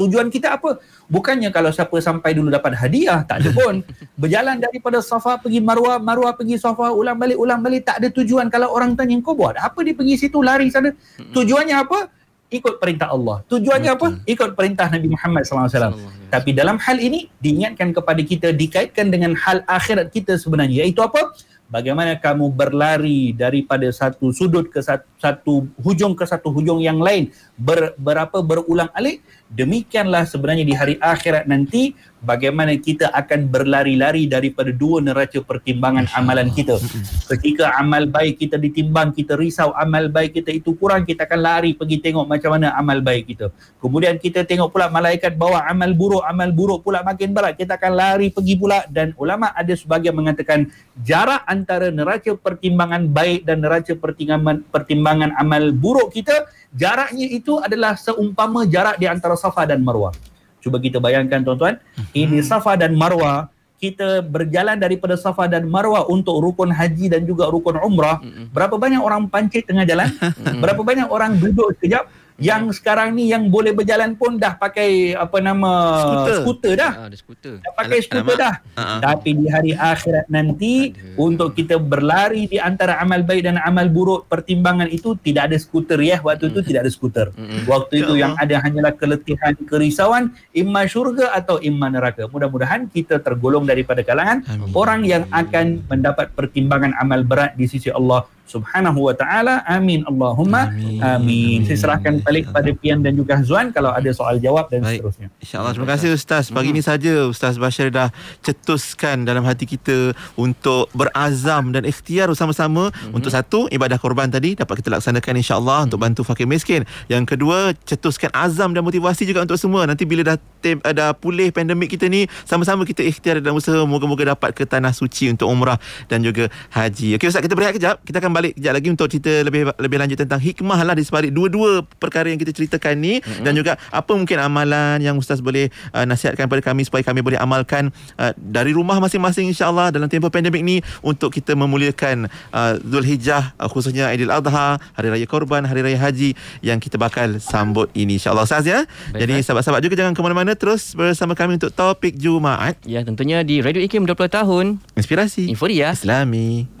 Tujuan kita apa? Bukannya kalau siapa sampai dulu dapat hadiah, tak ada pun. [LAUGHS] Berjalan daripada Safa pergi Marwah, Marwah pergi Safa, ulang balik, ulang balik, tak ada tujuan. Kalau orang tanya, kau buat apa dia pergi situ, lari sana? Tujuannya apa? Ikut perintah Allah. Tujuannya apa? Ikut perintah Nabi Muhammad SAW. Tapi dalam hal ini, diingatkan kepada kita, dikaitkan dengan hal akhirat kita sebenarnya. Iaitu apa? Bagaimana kamu berlari daripada satu sudut ke satu, satu hujung ke satu hujung yang lain ber, berapa berulang alik demikianlah sebenarnya di hari akhirat nanti bagaimana kita akan berlari-lari daripada dua neraca pertimbangan amalan kita. Ketika amal baik kita ditimbang kita risau amal baik kita itu kurang kita akan lari pergi tengok macam mana amal baik kita. Kemudian kita tengok pula malaikat bawa amal buruk amal buruk pula makin berat kita akan lari pergi pula. Dan ulama ada sebagian mengatakan jarak antara neraca pertimbangan baik dan neraca pertimbangan pertimbangan amal buruk kita jaraknya itu adalah seumpama jarak di antara Safa dan Marwah. Cuba kita bayangkan tuan-tuan, ini Safa dan Marwah kita berjalan daripada Safa dan Marwah untuk rukun haji dan juga rukun umrah, berapa banyak orang pancit tengah jalan? [LAUGHS] berapa banyak orang duduk sekejap? Yang sekarang ni yang boleh berjalan pun dah pakai apa nama Skuter. skuter dah. Ah, ada skuter. Dah pakai Alamak. skuter dah. Ha-ha. Tapi di hari akhirat nanti Ada. untuk kita berlari di antara amal baik dan amal buruk pertimbangan itu tidak ada skuter ya. Waktu itu tidak ada skuter. Mm-mm. Waktu itu Ya yang ada hanyalah keletihan, kerisauan, imma syurga atau imma neraka. Mudah-mudahan kita tergolong daripada kalangan Amin. orang yang akan mendapat pertimbangan amal berat di sisi Allah Subhanahu wa taala. Amin Allahumma Amin. amin. Saya serahkan balik pada Pian dan juga Zuan kalau ada soal jawab dan Baik. seterusnya. InsyaAllah terima kasih Ustaz Pagi ni saja Ustaz Bashir dah cetuskan dalam hati kita Untuk berazam dan ikhtiar bersama-sama Untuk satu ibadah korban tadi Dapat kita laksanakan insyaAllah Untuk bantu fakir miskin Yang kedua cetuskan azam dan motivasi juga untuk semua Nanti bila dah tem, uh, dah pulih pandemik kita ni Sama-sama kita ikhtiar dan usaha Moga-moga dapat ke tanah suci untuk umrah Dan juga haji Okey Ustaz kita berehat kejap Kita akan balik kejap lagi Untuk cerita lebih lebih lanjut tentang hikmah lah Di sebalik dua-dua perkara yang kita ceritakan ni. Mm-hmm. Dan juga apa mungkin amalan yang Ustaz boleh uh, nasihatkan kepada kami Supaya kami boleh amalkan uh, dari rumah masing-masing insyaAllah Dalam tempoh pandemik ni Untuk kita memuliakan uh, Zulhijjah uh, Khususnya Aidil Adha Hari Raya Korban Hari Raya Haji Yang kita bakal sambut ini insyaAllah. Ustaz ya? Baik, Jadi sahabat-sahabat juga jangan ke mana-mana Terus bersama kami untuk topik Jumaat. Ya, tentunya di Radio IKIM 20 tahun. Inspirasi. Inforia. Islami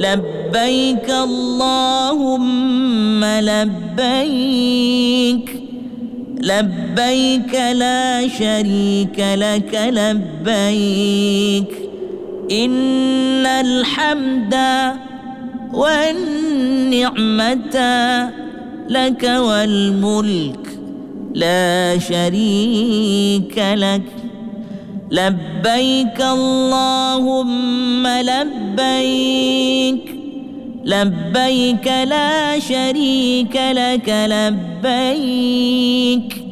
لبيك اللهم لبيك. لبيك لا شريك لك لبيك. إن الحمد والنعمة لك والملك لا شريك لك. لبيك اللهم لبيك. لبيك لا شريك لك لبيك.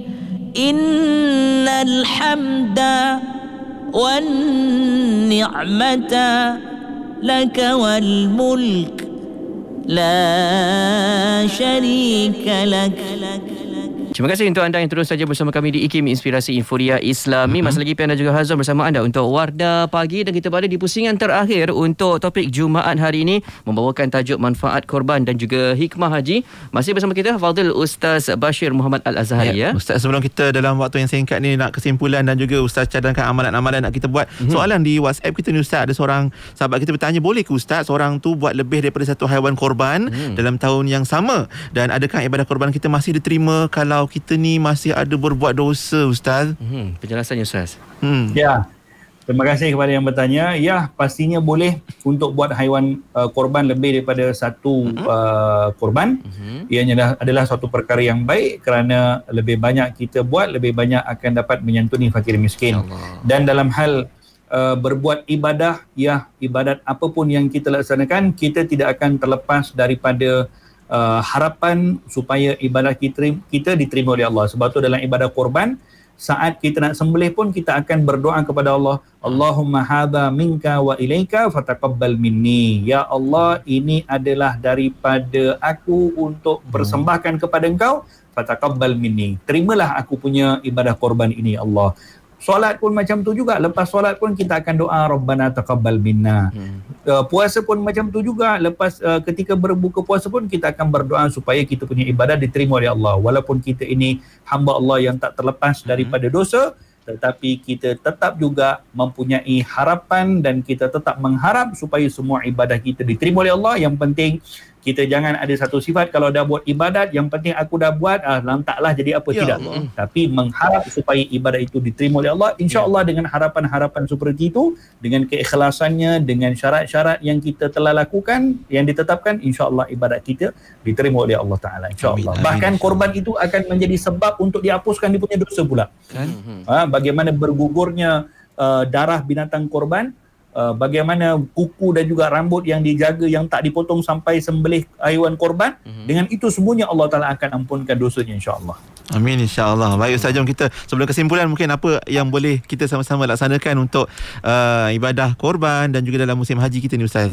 إن الحمد والنعمة لك والملك لا شريك لك. Terima kasih untuk anda yang terus saja bersama kami di IKIM Inspirasi Inforia Islami. Masa lagi Pian dan juga Hazam bersama anda untuk Wardah Pagi dan kita berada di pusingan terakhir untuk topik Jumaat hari ini membawakan tajuk manfaat korban dan juga hikmah haji. Masih bersama kita Fadil Ustaz Bashir Muhammad Al-Azhari ya. Ustaz sebelum kita dalam waktu yang singkat ni nak kesimpulan dan juga Ustaz cadangkan amalan-amalan nak kita buat. Mm-hmm. Soalan di WhatsApp kita ni Ustaz ada seorang sahabat kita bertanya boleh ke Ustaz seorang tu buat lebih daripada satu haiwan korban mm. dalam tahun yang sama dan adakah ibadah korban kita masih diterima kalau kita ni masih ada berbuat dosa Ustaz? Hmm, penjelasannya Ustaz. Hmm. Ya. Terima kasih kepada yang bertanya. Ya, pastinya boleh untuk buat haiwan uh, korban lebih daripada satu Mhm. uh, korban. Mhm. Ianya adalah, adalah suatu perkara yang baik kerana lebih banyak kita buat, lebih banyak akan dapat menyantuni fakir miskin. Allah. Dan dalam hal uh, berbuat ibadah, ya ibadat apapun yang kita laksanakan, kita tidak akan terlepas daripada uh, harapan supaya ibadah kita, kita diterima oleh Allah. Sebab tu dalam ibadah korban, saat kita nak sembelih pun kita akan berdoa kepada Allah. Allahumma hadha minka wa ilaika fataqabbal minni. Ya Allah ini adalah daripada aku untuk persembahkan kepada engkau. Fataqabbal minni. Terimalah aku punya ibadah korban ini Allah Solat pun macam tu juga. Lepas solat pun kita akan doa Rabbana taqabbal minna. Hmm. Uh, puasa pun macam tu juga. Lepas uh, ketika berbuka puasa pun kita akan berdoa supaya kita punya ibadah diterima oleh Allah. Walaupun kita ini hamba Allah yang tak terlepas daripada dosa, tetapi kita tetap juga mempunyai harapan dan kita tetap mengharap supaya semua ibadah kita diterima oleh Allah. Yang penting kita jangan ada satu sifat kalau dah buat ibadat yang penting aku dah buat ah lantaklah jadi apa Ya tidak. Allah. tapi mengharap supaya ibadat itu diterima oleh Allah insyaallah dengan harapan-harapan seperti itu dengan keikhlasannya dengan syarat-syarat yang kita telah lakukan yang ditetapkan insyaallah ibadat kita diterima oleh Allah taala insyaallah. Bahkan korban itu akan menjadi sebab untuk dihapuskan dia punya dosa pula. Kan? Ha, bagaimana bergugurnya uh, darah binatang korban uh, bagaimana kuku dan juga rambut yang dijaga yang tak dipotong sampai sembelih haiwan korban Mhm. dengan itu semuanya Allah Taala akan ampunkan dosanya insyaallah Amin insyaAllah. Baik Ustaz jom kita sebelum kesimpulan mungkin apa yang boleh kita sama-sama laksanakan untuk uh, ibadah korban dan juga dalam musim haji kita ni Ustaz.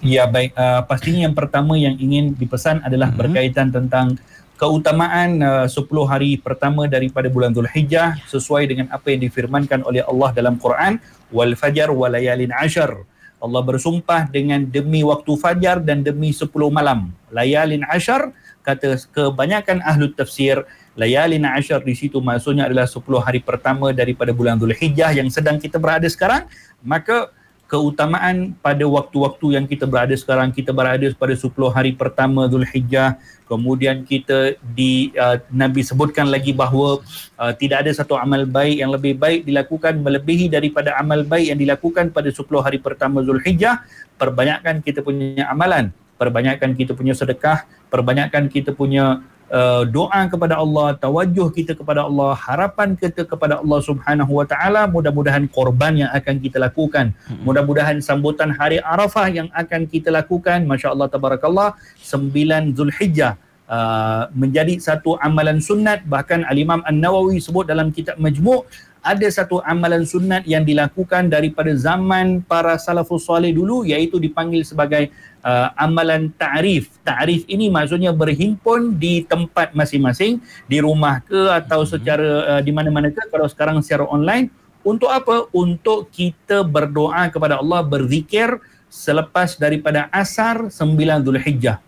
Ya baik uh, pastinya yang pertama yang ingin dipesan adalah Mhm. berkaitan tentang keutamaan uh, 10 hari pertama daripada bulan Zulhijjah sesuai dengan apa yang difirmankan oleh Allah dalam Quran wal fajar wa layalin ashar. Allah bersumpah dengan demi waktu fajar dan demi 10 malam. Layalin ashar kata kebanyakan ahlu tafsir layalin ashar di situ maksudnya adalah 10 hari pertama daripada bulan Zulhijjah yang sedang kita berada sekarang maka keutamaan pada waktu-waktu yang kita berada sekarang. Kita berada pada 10 hari pertama Zulhijjah. Kemudian kita di uh, Nabi sebutkan lagi bahawa uh, tidak ada satu amal baik yang lebih baik dilakukan melebihi daripada amal baik yang dilakukan pada 10 hari pertama Zulhijjah. Perbanyakkan kita punya amalan perbanyakkan kita punya sedekah perbanyakkan kita punya uh, doa kepada Allah, tawajuh kita kepada Allah, harapan kita kepada Allah Subhanahu wa taala, mudah-mudahan korban yang akan kita lakukan, mudah-mudahan sambutan hari Arafah yang akan kita lakukan, masya-Allah tabarakallah 9 Zulhijjah uh, menjadi satu amalan sunat bahkan Al-Imam An-Nawawi sebut dalam kitab Majmu' ada satu amalan sunat yang dilakukan daripada zaman para salafus soleh dulu iaitu dipanggil sebagai uh, amalan ta'rif. Ta'rif ini maksudnya berhimpun di tempat masing-masing, di rumah ke atau secara uh, di mana-mana ke kalau sekarang secara online untuk apa? Untuk kita berdoa kepada Allah, berzikir selepas daripada asar 9 Zulhijjah.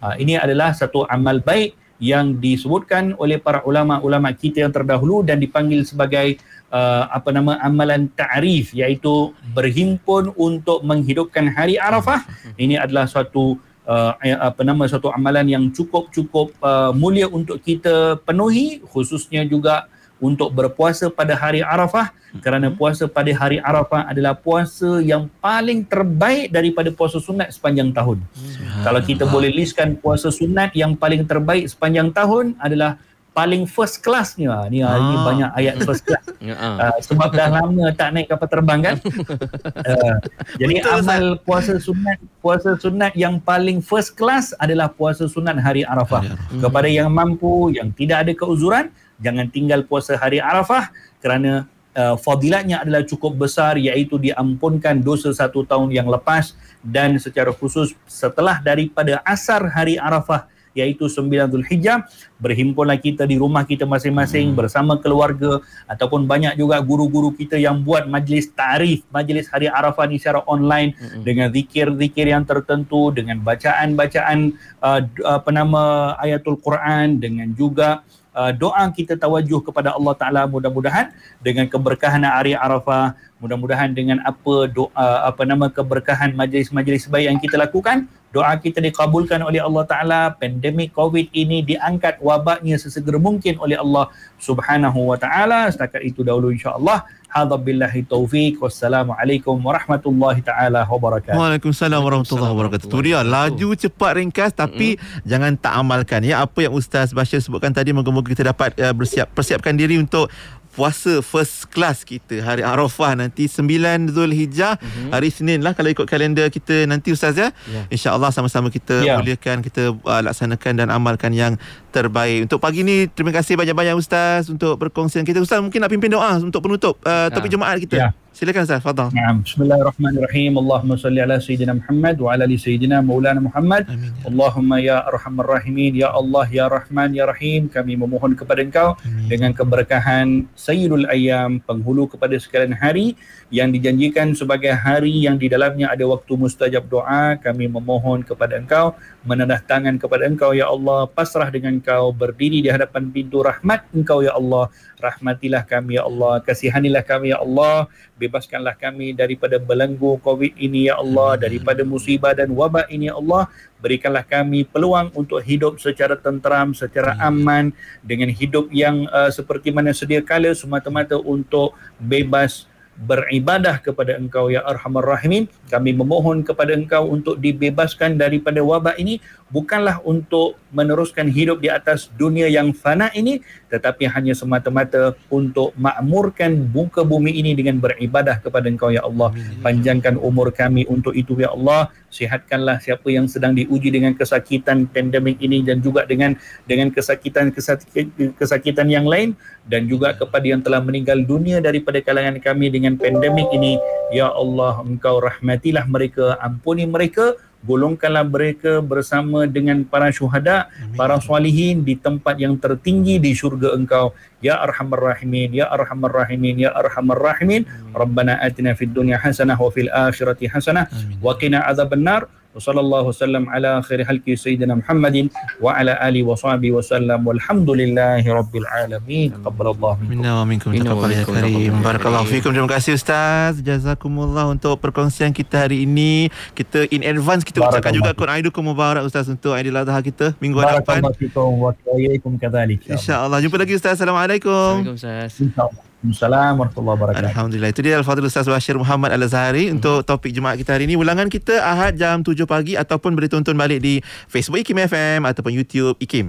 Uh, ini adalah satu amal baik yang disebutkan oleh para ulama-ulama kita yang terdahulu dan dipanggil sebagai uh, apa nama amalan ta'rif iaitu berhimpun untuk menghidupkan hari Arafah. Ini adalah suatu uh, apa nama suatu amalan yang cukup-cukup uh, mulia untuk kita penuhi khususnya juga untuk berpuasa pada hari Arafah kerana puasa pada hari Arafah adalah puasa yang paling terbaik daripada puasa sunat sepanjang tahun. Kalau kita boleh listkan puasa sunat yang paling terbaik sepanjang tahun adalah paling first classnya. Ni hari ni Ah. banyak ayat [LAUGHS] first class. Ah. Uh, sebab dah lama tak naik kapal terbang kan. uh, [LAUGHS] jadi Betul, amal puasa sunat puasa sunat yang paling first class adalah puasa sunat hari Arafah. Hari Arafah. Kepada yang mampu, yang tidak ada keuzuran, jangan tinggal puasa hari Arafah kerana uh, fadilatnya adalah cukup besar iaitu diampunkan dosa satu tahun yang lepas dan secara khusus setelah daripada asar hari Arafah iaitu 9 Zulhijjah berhimpunlah kita di rumah kita masing-masing hmm. bersama keluarga ataupun banyak juga guru-guru kita yang buat majlis tarif majlis hari Arafah ni secara online hmm. dengan zikir-zikir yang tertentu dengan bacaan-bacaan uh, apa nama ayatul Quran dengan juga uh, doa kita tawajuh kepada Allah Taala mudah-mudahan dengan keberkahan hari Arafah mudah-mudahan dengan apa doa apa nama keberkahan majlis-majlis baik yang kita lakukan doa kita dikabulkan oleh Allah Taala pandemik Covid ini diangkat wabaknya sesegera mungkin oleh Allah Subhanahu wa taala setakat itu dahulu insya-Allah Hadza billahi taufik. Wassalamualaikum warahmatullahi taala wabarakatuh. Waalaikumsalam warahmatullahi wabarakatuh. Tu dia laju cepat ringkas tapi jangan tak amalkan ya apa yang Ustaz Bashir sebutkan tadi moga-moga kita dapat uh, bersiap persiapkan diri untuk puasa first class kita hari Arafah nanti 9 Zulhijjah mm-hmm. hari Senin lah kalau ikut kalender kita nanti Ustaz ya. Ya. InsyaAllah sama-sama kita Ya. muliakan kita uh, laksanakan dan amalkan yang terbaik. Untuk pagi ni terima kasih banyak-banyak Ustaz untuk perkongsian kita. Ustaz mungkin nak pimpin doa untuk penutup uh, topik Ah. Jumaat kita. Ya. Silakan Ustaz, fadal. Naam. Bismillahirrahmanirrahim. Allahumma salli ala sayyidina Muhammad wa ala ali sayyidina Maulana Muhammad. Amin, ya. Allahumma ya arhamar rahimin, ya Allah ya Rahman ya Rahim, kami memohon kepada Engkau Amin. dengan keberkahan Sayyidul Ayyam, penghulu kepada sekalian hari yang dijanjikan sebagai hari yang di dalamnya ada waktu mustajab doa, kami memohon kepada Engkau menendah tangan kepada Engkau ya Allah, pasrah dengan Engkau, berdiri di hadapan pintu rahmat Engkau ya Allah. Rahmatilah kami ya Allah, kasihanilah kami ya Allah bebaskanlah kami daripada belenggu covid ini ya Allah daripada musibah dan wabak ini ya Allah. Berikanlah kami peluang untuk hidup secara tenteram secara aman dengan hidup yang uh, seperti mana sedia kala semata-mata untuk bebas beribadah kepada engkau ya arhamar rahimin. Kami memohon kepada engkau untuk dibebaskan daripada wabak ini bukanlah untuk meneruskan hidup di atas dunia yang fana ini tetapi hanya semata-mata untuk makmurkan muka bumi ini dengan beribadah kepada engkau ya Allah. Panjangkan umur kami untuk itu ya Allah sihatkanlah siapa yang sedang diuji dengan kesakitan pandemik ini dan juga dengan dengan kesakitan kesakitan, yang lain dan juga kepada yang telah meninggal dunia daripada kalangan kami dengan pandemik ini. Ya Allah engkau rahmatilah mereka ampuni mereka golongkanlah mereka bersama dengan para syuhada para salihin di tempat yang tertinggi di syurga engkau. Ya arhamar rahimin ya arhamar rahimin ya arhamar rahimin. Rabbana atina fid dunya hasanah wa fil akhirati hasanah. Wa qina adzabannar wa sallallahu wasallam ala khairi halki sayyidina Muhammadin wa ala alihi wa sahbihi wasallam walhamdulillahi rabbil alamin taqabbalallahu minkum Minna wa minkum Minna wa taqabbal ya minkum karim. taqabbal ya Barakallahu fikum. Terima kasih Ustaz. Jazakumullah untuk perkongsian kita hari ini. Kita in advance kita ucapkan juga kun Aidukum Mubarak Ustaz untuk Aidil Adha kita minggu hadapan. barakallahu fikum wa iyyakum kadzalik InsyaAllah. Jumpa lagi Ustaz. Assalamualaikum. Assalamualaikum Assalamualaikum warahmatullahi wabarakatuh Alhamdulillah. Itu dia Al-Fadhil Ustaz Bashir Muhammad Al-Azhari untuk topik Jumaat kita hari ini. Ulangan kita Ahad jam 7 pagi ataupun boleh tonton balik di Facebook IKIM FM ataupun YouTube IKIM.